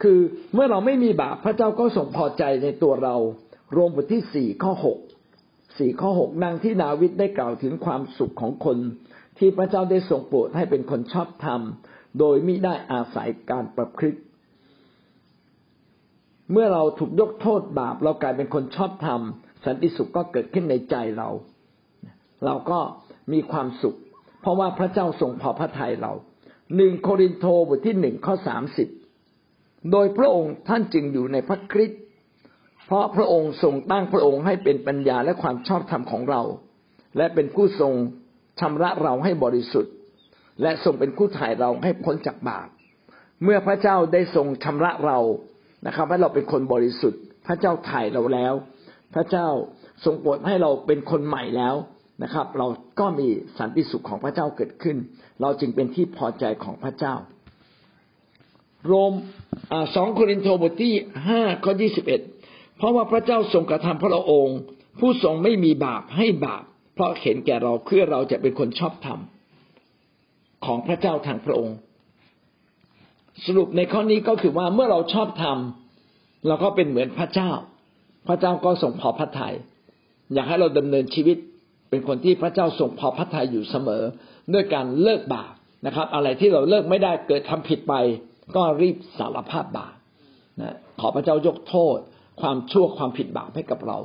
A: คือเมื่อเราไม่มีบาปพระเจ้าก็ทรงพอใจในตัวเรา รวมบทที่สี่ข้อหก สี่ข้อหกนางที่นาวิทได้กล่าวถึงความสุขของคนที่พระเจ้าได้ทรงโปรดให้เป็นคนชอบธรรม โดยมิได้อาศัยการประพฤติเมื่อเราถูกยกโทษบาป เรากลายเป็นคนชอบธรรม สันติสุขก็เกิดขึ้นในใจเรา เราก็มีความสุข เพราะว่าพระเจ้าทรงพอพระทัยเราหนึ่งโครินโตบทที่หนึ่งข้อสามสิบโดยพระองค์ท่านจึงอยู่ในพระคริสต์ เพราะพระองค์ทรงตั้งพระองค์ให้เป็นปัญญาและความชอบธรรมของเรา และเป็นผู้ทรงชำระเราให้บริสุทธิ์ และทรงเป็นผู้ถ่ายเราให้พ้นจากบาปเมื่อพระเจ้าได้ทรงชำระเรานะครับให้เราเป็นคนบริสุทธิ์ พระเจ้าถ่ายเราแล้ว พระเจ้าทรงโปรดให้เราเป็นคนใหม่แล้วนะครับ เราก็มีสันติสุขของพระเจ้าเกิดขึ้น เราจึงเป็นที่พอใจของพระเจ้า โรมสองโครินธ์บทที่ห้าข้อยี่สิบเอ็ด เพราะว่าพระเจ้าทรงกระทำพระองค์ ผู้ทรงไม่มีบาปให้บาป เพราะเห็นแก่เราเพื่อเราจะเป็นคนชอบธรรมของพระเจ้าทางพระองค์ สรุปในข้อนี้ก็คือว่าเมื่อเราชอบธรรมเราก็เป็นเหมือนพระเจ้า พระเจ้าก็ทรงพอพระทยัยอยากให้เราดำเนินชีวิตเป็นคนที่พระเจ้าทรงพอพระทัยอยู่เสมอ ด้วยการเลิกบาปนะครับ อะไรที่เราเลิกไม่ได้เกิดทำผิดไป ก็รีบสารภาพบาปนะขอพระเจ้ายกโทษ ความชั่วความผิดบาปให้กับเรา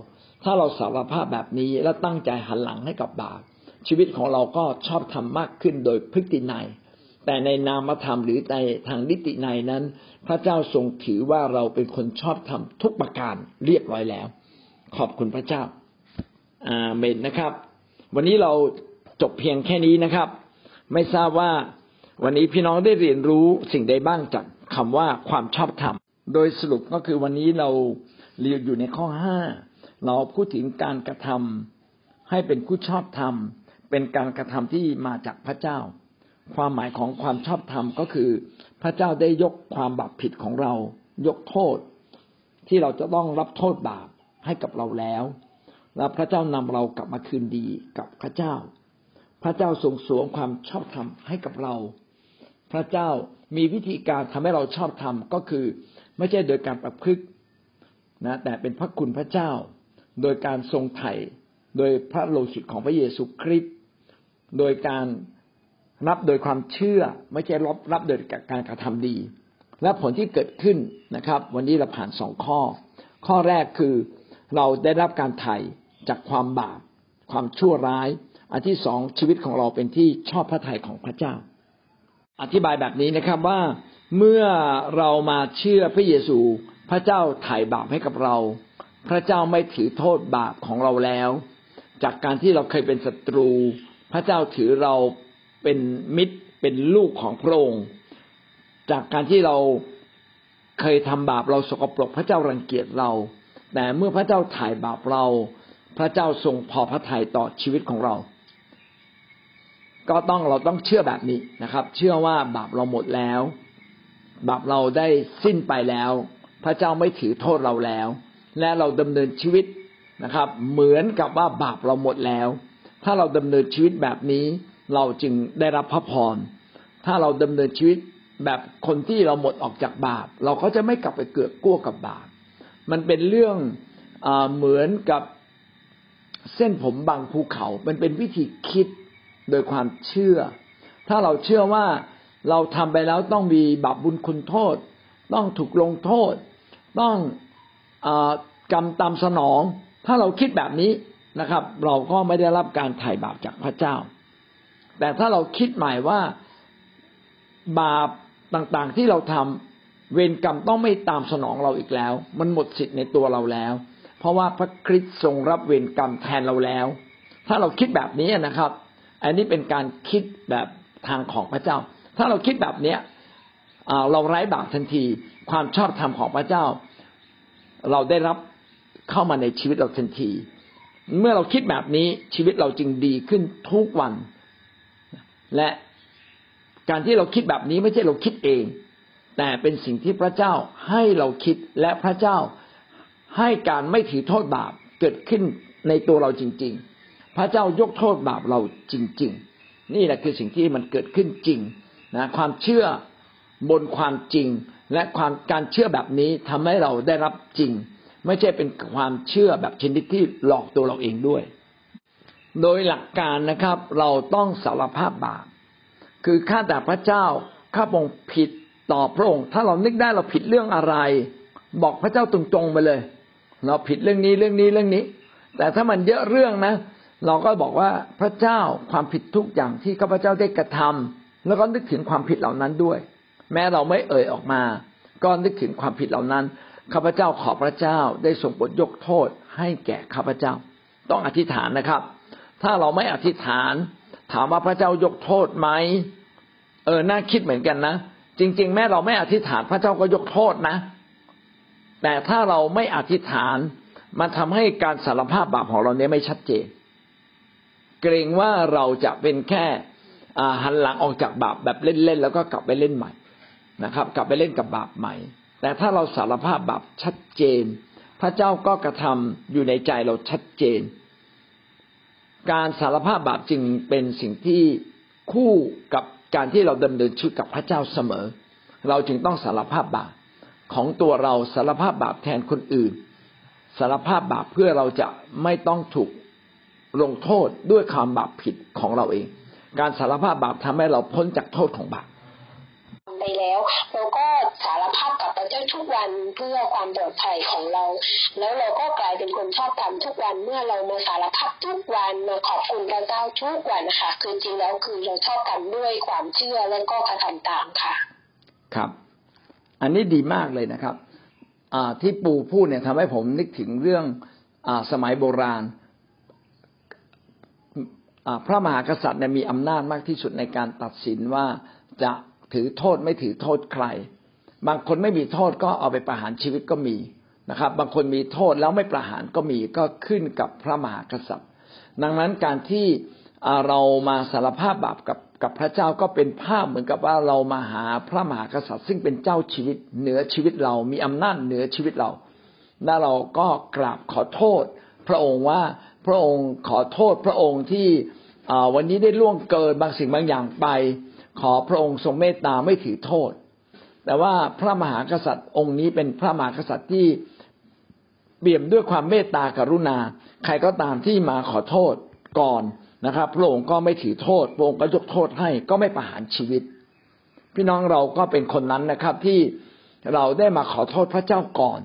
A: ถ้าเราสารภาพแบบนี้และตั้งใจหันหลังให้กับบาปชีวิตของเราก็ชอบทำมากขึ้นโดยพฤตินัยแต่ในนามธรรมหรือในทางนิตินัยนั้น พระเจ้าทรงถือว่าเราเป็นคนชอบทำทุกประการเรียบร้อยแล้ว ขอบคุณพระเจ้าอาเมนนะครับ วันนี้เราจบเพียงแค่นี้นะครับ ไม่ทราบว่าวันนี้พี่น้องได้เรียนรู้สิ่งใดบ้างจากคำว่าความชอบธรรม โดยสรุปก็คือวันนี้เรา เรียนอยู่ในข้อห้าเราพูดถึงการกระทำให้เป็นผู้ชอบธรรม เป็นการกระทำที่มาจากพระเจ้า ความหมายของความชอบธรรมก็คือ พระเจ้าได้ยกความบาปผิดของเรา ยกโทษ ที่เราจะต้องรับโทษบาปให้กับเราแล้ว และพระเจ้านำเรากลับมาคืนดีกับพระเจ้า พระเจ้าทรงสวมความชอบธรรมให้กับเรา พระเจ้ามีวิธีการทำให้เราชอบธรรมก็คือ ไม่ใช่โดยการประพฤติ นะแต่เป็นพระคุณพระเจ้า โดยการทรงไถ่โดยพระโลหิตของพระเยซูคริสต์โดยการรับโดยความเชื่อไม่ใช่รับรับโดยการกระทำดี และผลที่เกิดขึ้นนะครับ วันนี้เราผ่านสองข้อ ข้อแรกคือเราได้รับการไถ่จากความบาปความชั่วร้าย อันที่สองชีวิตของเราเป็นที่ชอบพระทัยของพระเจ้า อธิบายแบบนี้นะครับว่าเมื่อเรามาเชื่อพระเยซู พระเจ้าไถ่บาปให้กับเรา พระเจ้าไม่ถือโทษบาปของเราแล้ว จากการที่เราเคยเป็นศัตรู พระเจ้าถือเราเป็นมิตรเป็นลูกของพระองค์จากการที่เราเคยทำบาปเราสกปรกพระเจ้ารังเกียจเรา แต่เมื่อพระเจ้าถ่ายบาปเรา พระเจ้าทรงพอพระทัยต่อชีวิตของเรา ก็ต้องเราต้องเชื่อแบบนี้นะครับ เชื่อว่าบาปเราหมดแล้ว บาปเราได้สิ้นไปแล้ว พระเจ้าไม่ถือโทษเราแล้ว และเราดำเนินชีวิตนะครับ เหมือนกับว่าบาปเราหมดแล้ว ถ้าเราดำเนินชีวิตแบบนี้ เราจึงได้รับพระพร ถ้าเราดำเนินชีวิตแบบคนที่เราหมดออกจากบาป เราก็จะไม่กลับไปเกิดกั้วกับบาป มันเป็นเรื่องอเหมือนกับเส้นผมบางภูเขา มันเป็นวิธีคิดโดยความเชื่อ ถ้าเราเชื่อว่าเราทำไปแล้วต้องมีบาปบุญคุณโทษ ต้องถูกลงโทษ ต้องอกรรมตามสนอง ถ้าเราคิดแบบนี้นะครับ เราก็ไม่ได้รับการไถ่บาปจากพระเจ้า แต่ถ้าเราคิดใหม่ว่าบาปต่างๆที่เราทำเวรกรรมต้องไม่ตามสนองเราอีกแล้ว มันหมดสิทธิ์ในตัวเราแล้ว เพราะว่าพระคริสต์ทรงรับเวรกรรมแทนเราแล้ว ถ้าเราคิดแบบนี้นะครับ อันนี้เป็นการคิดแบบทางของพระเจ้า ถ้าเราคิดแบบเนี้ยเราไร้บาปทันที ความชอบธรรมของพระเจ้า เราได้รับเข้ามาในชีวิตเราทันที เมื่อเราคิดแบบนี้ชีวิตเราจึงดีขึ้นทุกวัน และการที่เราคิดแบบนี้ไม่ใช่เราคิดเอง แต่เป็นสิ่งที่พระเจ้าให้เราคิดและพระเจ้าให้การไม่ถือโทษบาปเกิดขึ้นในตัวเราจริง ๆ พระเจ้ายกโทษบาปเราจริง ๆ นี่แหละคือสิ่งที่มันเกิดขึ้นจริงนะความเชื่อบนความจริง และความการเชื่อแบบนี้ทำให้เราได้รับจริง ไม่ใช่เป็นความเชื่อแบบชนิดที่หลอกตัวเราเองด้วย โดยหลักการนะครับ เราต้องสารภาพบาปคือข้าแต่พระเจ้าข้าพงผิดต่อพระองค์ถ้าเรานึกได้เราผิดเรื่องอะไร บอกพระเจ้าตรงๆไปเลย เราผิดเรื่องนี้เรื่องนี้เรื่องนี้ แต่ถ้ามันเยอะเรื่องนะ เราก็บอกว่าพระเจ้าความผิดทุกอย่างที่ข้าพเจ้าได้กระทำแล้วก็นึกถึงความผิดเหล่านั้นด้วย แม้เราไม่เอ่ยออกมา ก็นึกถึงความผิดเหล่านั้นข้าพเจ้าขอพระเจ้าได้ทรงโปรดยกโทษให้แก่ข้าพเจ้า ต้องอธิษฐานนะครับ ถ้าเราไม่อธิษฐาน ถามว่าพระเจ้ายกโทษไหมเออน่าคิดเหมือนกันนะจริง ๆ แม้เราไม่อธิษฐานพระเจ้าก็ยกโทษนะ แต่ถ้าเราไม่อธิษฐานมันทำให้การสารภาพบาปของเราเนี้ยไม่ชัดเจน เกรงว่าเราจะเป็นแค่หันหลังออกจากบาปแบบเล่นๆแล้วก็กลับไปเล่นใหม่ นะครับ กลับไปเล่นกับบาปใหม่ แต่ถ้าเราสารภาพบาปชัดเจน พระเจ้าก็กระทำอยู่ในใจเราชัดเจน การสารภาพบาปจึงเป็นสิ่งที่คู่กับการที่เราดำเนินชีวิตกับพระเจ้าเสมอ เราจึงต้องสารภาพบาปของตัวเราสารภาพบาปแทนคนอื่น สารภาพบาปเพื่อเราจะไม่ต้องถูกลงโทษด้วยความบาปผิดของเราเอง การสารภาพบาปทำให้เราพ้นจากโทษของบาป
B: ไปแล้ว เราก็สารภาพกับพระเจ้าทุกวันเพื่อความปลอดภัยของเรา แล้วเราก็กลายเป็นคนชอบธรรมทุกวันเมื่อเรามาสารภาพทุกวันมาขอบคุณพระเจ้าทุกวันนะคะคือจริงแล้วคือเราชอบธรรมด้วยความเชื่อแล้วก็กระทำตามค่ะ
A: ครับ อันนี้ดีมากเลยนะครับที่ปู่พูดเนี่ยทำให้ผมนึกถึงเรื่องอสมัยโบราณพระมหากษัตริย์เนี่ยมีอำนาจมากที่สุดในการตัดสินว่าจะ ถือโทษไม่ถือโทษใคร บางคนไม่มีโทษก็เอาไปประหารชีวิตก็มีนะครับ บางคนมีโทษแล้วไม่ประหารก็มีก็ขึ้นกับพระมหากษัตริย์ ดังนั้นการที่เรามาสารภาพบาปกับกับพระเจ้าก็เป็นภาพเหมือนกับว่าเรามาหาพระมหากษัตริย์ ซึ่งเป็นเจ้าชีวิตเหนือชีวิตเรามีอำนาจเหนือชีวิตเรา แล้วเราก็กราบขอโทษ พระองค์ว่าพระองค์ขอโทษพระองค์ที่วันนี้ได้ล่วงเกินบางสิ่งบางอย่างไป ขอพระองค์ทรงเมตตาไม่ถือโทษ แต่ว่าพระมหากษัตริย์องค์นี้เป็นพระมหากษัตริย์ที่เปี่ยมด้วยความเมตตากรุณา ใครก็ตามที่มาขอโทษก่อนนะครับ พระองค์ก็ไม่ถือโทษ พระองค์ก็ยกโทษให้ก็ไม่ประหารชีวิต พี่น้องเราก็เป็นคนนั้นนะครับที่เราได้มาขอโทษพระเจ้าก่อน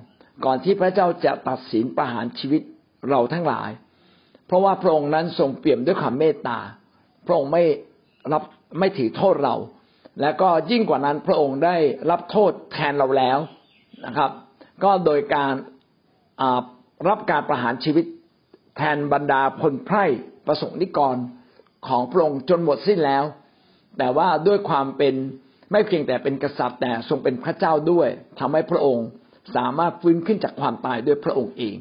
A: ก่อนที่พระเจ้าจะตัดสินประหารชีวิตเราทั้งหลาย เพราะว่าพระองค์นั้นทรงเปี่ยมด้วยความเมตตา พระองค์ไม่รับ ไม่ถือโทษเรา และก็ยิ่งกว่านั้นพระองค์ได้รับโทษแทนเราแล้วนะครับ ก็โดยการรับการประหารชีวิตแทนบรรดาพลไพร่ประสงค์นิกรของพระองค์จนหมดสิ้นแล้ว แต่ว่าด้วยความเป็นไม่เพียงแต่เป็นกษัตริย์แต่ทรงเป็นพระเจ้าด้วยทำให้พระองค์สามารถฟื้นขึ้นจากความตายด้วยพระองค์เอง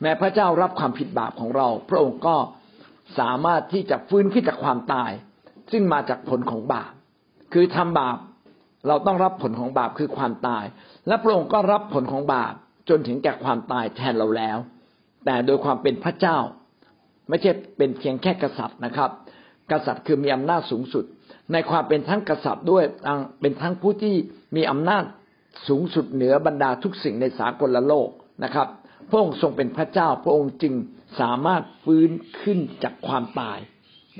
A: แม้พระเจ้ารับความผิดบาปของเรา พระองค์ก็สามารถที่จะฟื้นขึ้นจากความตาย ซึ่งมาจากผลของบาป คือทำบาปเราต้องรับผลของบาปคือความตาย และพระองค์ก็รับผลของบาปจนถึงแก่ความตายแทนเราแล้ว แต่โดยความเป็นพระเจ้า ไม่ใช่เป็นเพียงแค่กษัตริย์นะครับ กษัตริย์คือมีอำนาจสูงสุด ในความเป็นทั้งกษัตริย์ด้วยเป็นทั้งผู้ที่มีอำนาจสูงสุดเหนือบรรดาทุกสิ่งในสากลโลกนะครับ พระองค์ทรงเป็นพระเจ้า พระองค์จึงสามารถฟื้นขึ้นจากความตาย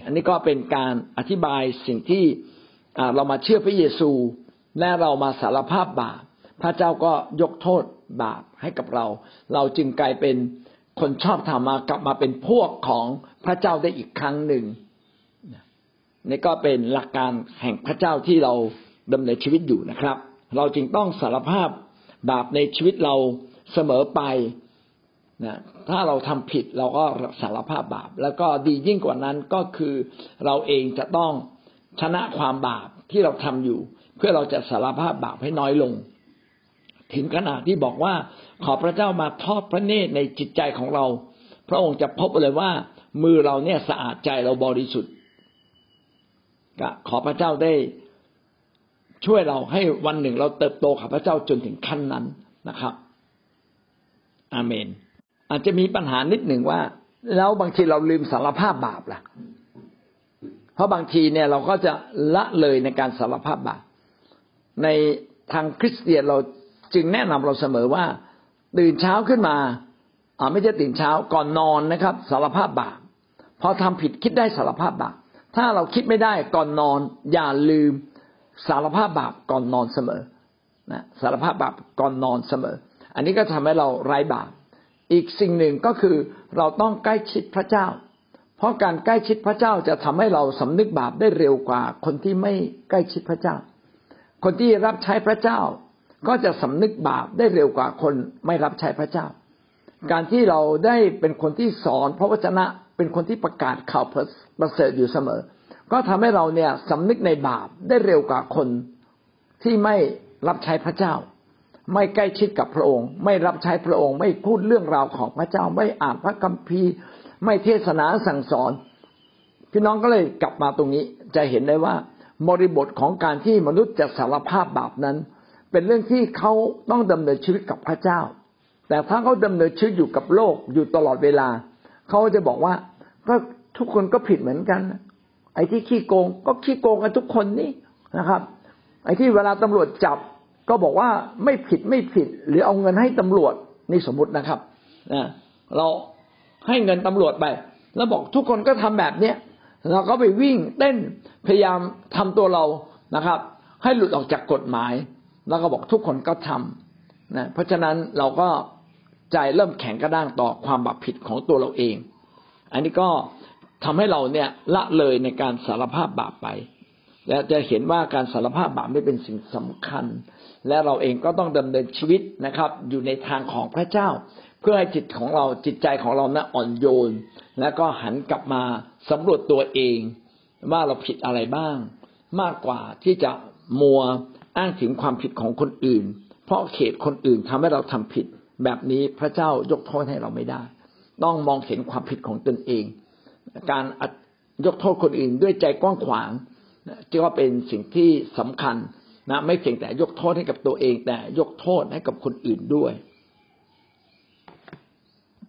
A: อันนี้ก็เป็นการอธิบายสิ่งที่เรามาเชื่อพระเยซูและเรามาสารภาพบาปพระเจ้าก็ยกโทษบาปให้กับเรา เราจึงกลายเป็นคนชอบธรรมากลับมาเป็นพวกของพระเจ้าได้อีกครั้งหนึ่งนี่ก็เป็นหลักการแห่งพระเจ้าที่เราดำเนินชีวิตอยู่นะครับ เราจึงต้องสารภาพบาปในชีวิตเราเสมอไป นะถ้าเราทำผิดเราก็สารภาพบาป แล้วก็ดียิ่งกว่านั้นก็คือเราเองจะต้องชนะความบาปที่เราทำอยู่ เพื่อเราจะสารภาพบาปให้น้อยลง ถึงขนาดที่บอกว่าขอพระเจ้ามาทอดพระเนตรในจิตใจของเรา พระองค์จะพบเลยว่า มือเราเนี่ยสะอาดใจเราบริสุทธิ์ขอพระเจ้าได้ช่วยเราให้วันหนึ่งเราเติบโตกับพระเจ้าจนถึงขั้นนั้นนะครับ อาเมน อาจจะมีปัญหานิดหนึ่งว่า แล้วบางทีเราลืมสารภาพบาปล่ะ เพราะบางทีเนี่ยเราก็จะละเลยในการสารภาพบาปในทางคริสเตียนเราจึงแนะนำเราเสมอว่า ตื่นเช้าขึ้นมาอ่าไม่ใช่ตื่นเช้าก่อนนอนนะครับ สารภาพบาปพอทำผิดคิดได้สารภาพบาปถ้าเราคิดไม่ได้ก่อนนอน อย่าลืมสารภาพบาปก่อนนอนเสมอนะสารภาพบาปก่อนนอนเสมอ อันนี้ก็ทำให้เราไร้บาป อีกสิ่งหนึ่งก็คือเราต้องใกล้ชิดพระเจ้า เพราะการใกล้ชิดพระเจ้าจะทำให้เราสำนึกบาปได้เร็วกว่า คนที่ไม่ใกล้ชิดพระเจ้า คนที่รับใช้พระเจ้า ก็จะสำนึกบาปได้เร็วกว่าคนไม่รับใช้พระเจ้า การที่เราได้เป็นคนที่สอนพระวจนะเป็นคนที่ประกาศข่าวประเสริฐอยู่เสมอ ก็ทำให้เราเนี่ยสำนึกในบาปได้เร็วกว่าคนที่ไม่รับใช้พระเจ้า ไม่ใกล้ชิดกับพระองค์ ไม่รับใช้พระองค์ ไม่พูดเรื่องราวของพระเจ้า ไม่อ่านพระคัมภีร์ ไม่เทศนาสั่งสอน พี่น้องก็เลยกลับมาตรงนี้ จะเห็นได้ว่า บริบทของการที่มนุษย์จะสารภาพบาปนั้น เป็นเรื่องที่เขาต้องดำเนินชีวิตกับพระเจ้า แต่ถ้าเขาดำเนินชีวิตอยู่กับโลกอยู่ตลอดเวลา เขาจะบอกว่าก็ทุกคนก็ผิดเหมือนกัน ไอ้ที่ขี้โกงก็ขี้โกงกันทุกคนนี่นะครับ ไอ้ที่เวลาตำรวจจับ ก็บอกว่าไม่ผิดไม่ผิด หรือเอาเงินให้ตำรวจนี่สมมตินะครับนะเราให้เงินตำรวจไป แล้วบอกทุกคนก็ทำแบบเนี้ยเราก็ไปวิ่งเต้นพยายามทำตัวเรานะครับ ให้หลุดออกจากกฎหมาย แล้วก็บอกทุกคนก็ทำนะเพราะฉะนั้นเราก็ใจเริ่มแข็งกระด้างต่อความบาปผิดของตัวเราเอง อันนี้ก็ทำให้เราเนี่ยละเลยในการสารภาพบาปไป และจะเห็นว่าการสารภาพบาปไม่เป็นสิ่งสำคัญ และเราเองก็ต้องดำเนินชีวิตนะครับ อยู่ในทางของพระเจ้า เพื่อให้จิตของเราจิตใจของเรานะอ่อนโยน แล้วก็หันกลับมาสำรวจตัวเอง ว่าเราผิดอะไรบ้าง มากกว่าที่จะมัวอ้างถึงความผิดของคนอื่น เพราะเขตคนอื่นทำให้เราทำผิด แบบนี้พระเจ้ายกโทษให้เราไม่ได้ ต้องมองเห็นความผิดของตนเอง การยกโทษคนอื่นด้วยใจกว้างขวางจึงว่าเป็นสิ่งที่สำคัญ นะไม่เพียงแต่ยกโทษให้กับตัวเอง แต่ยกโทษให้กับคนอื่นด้วย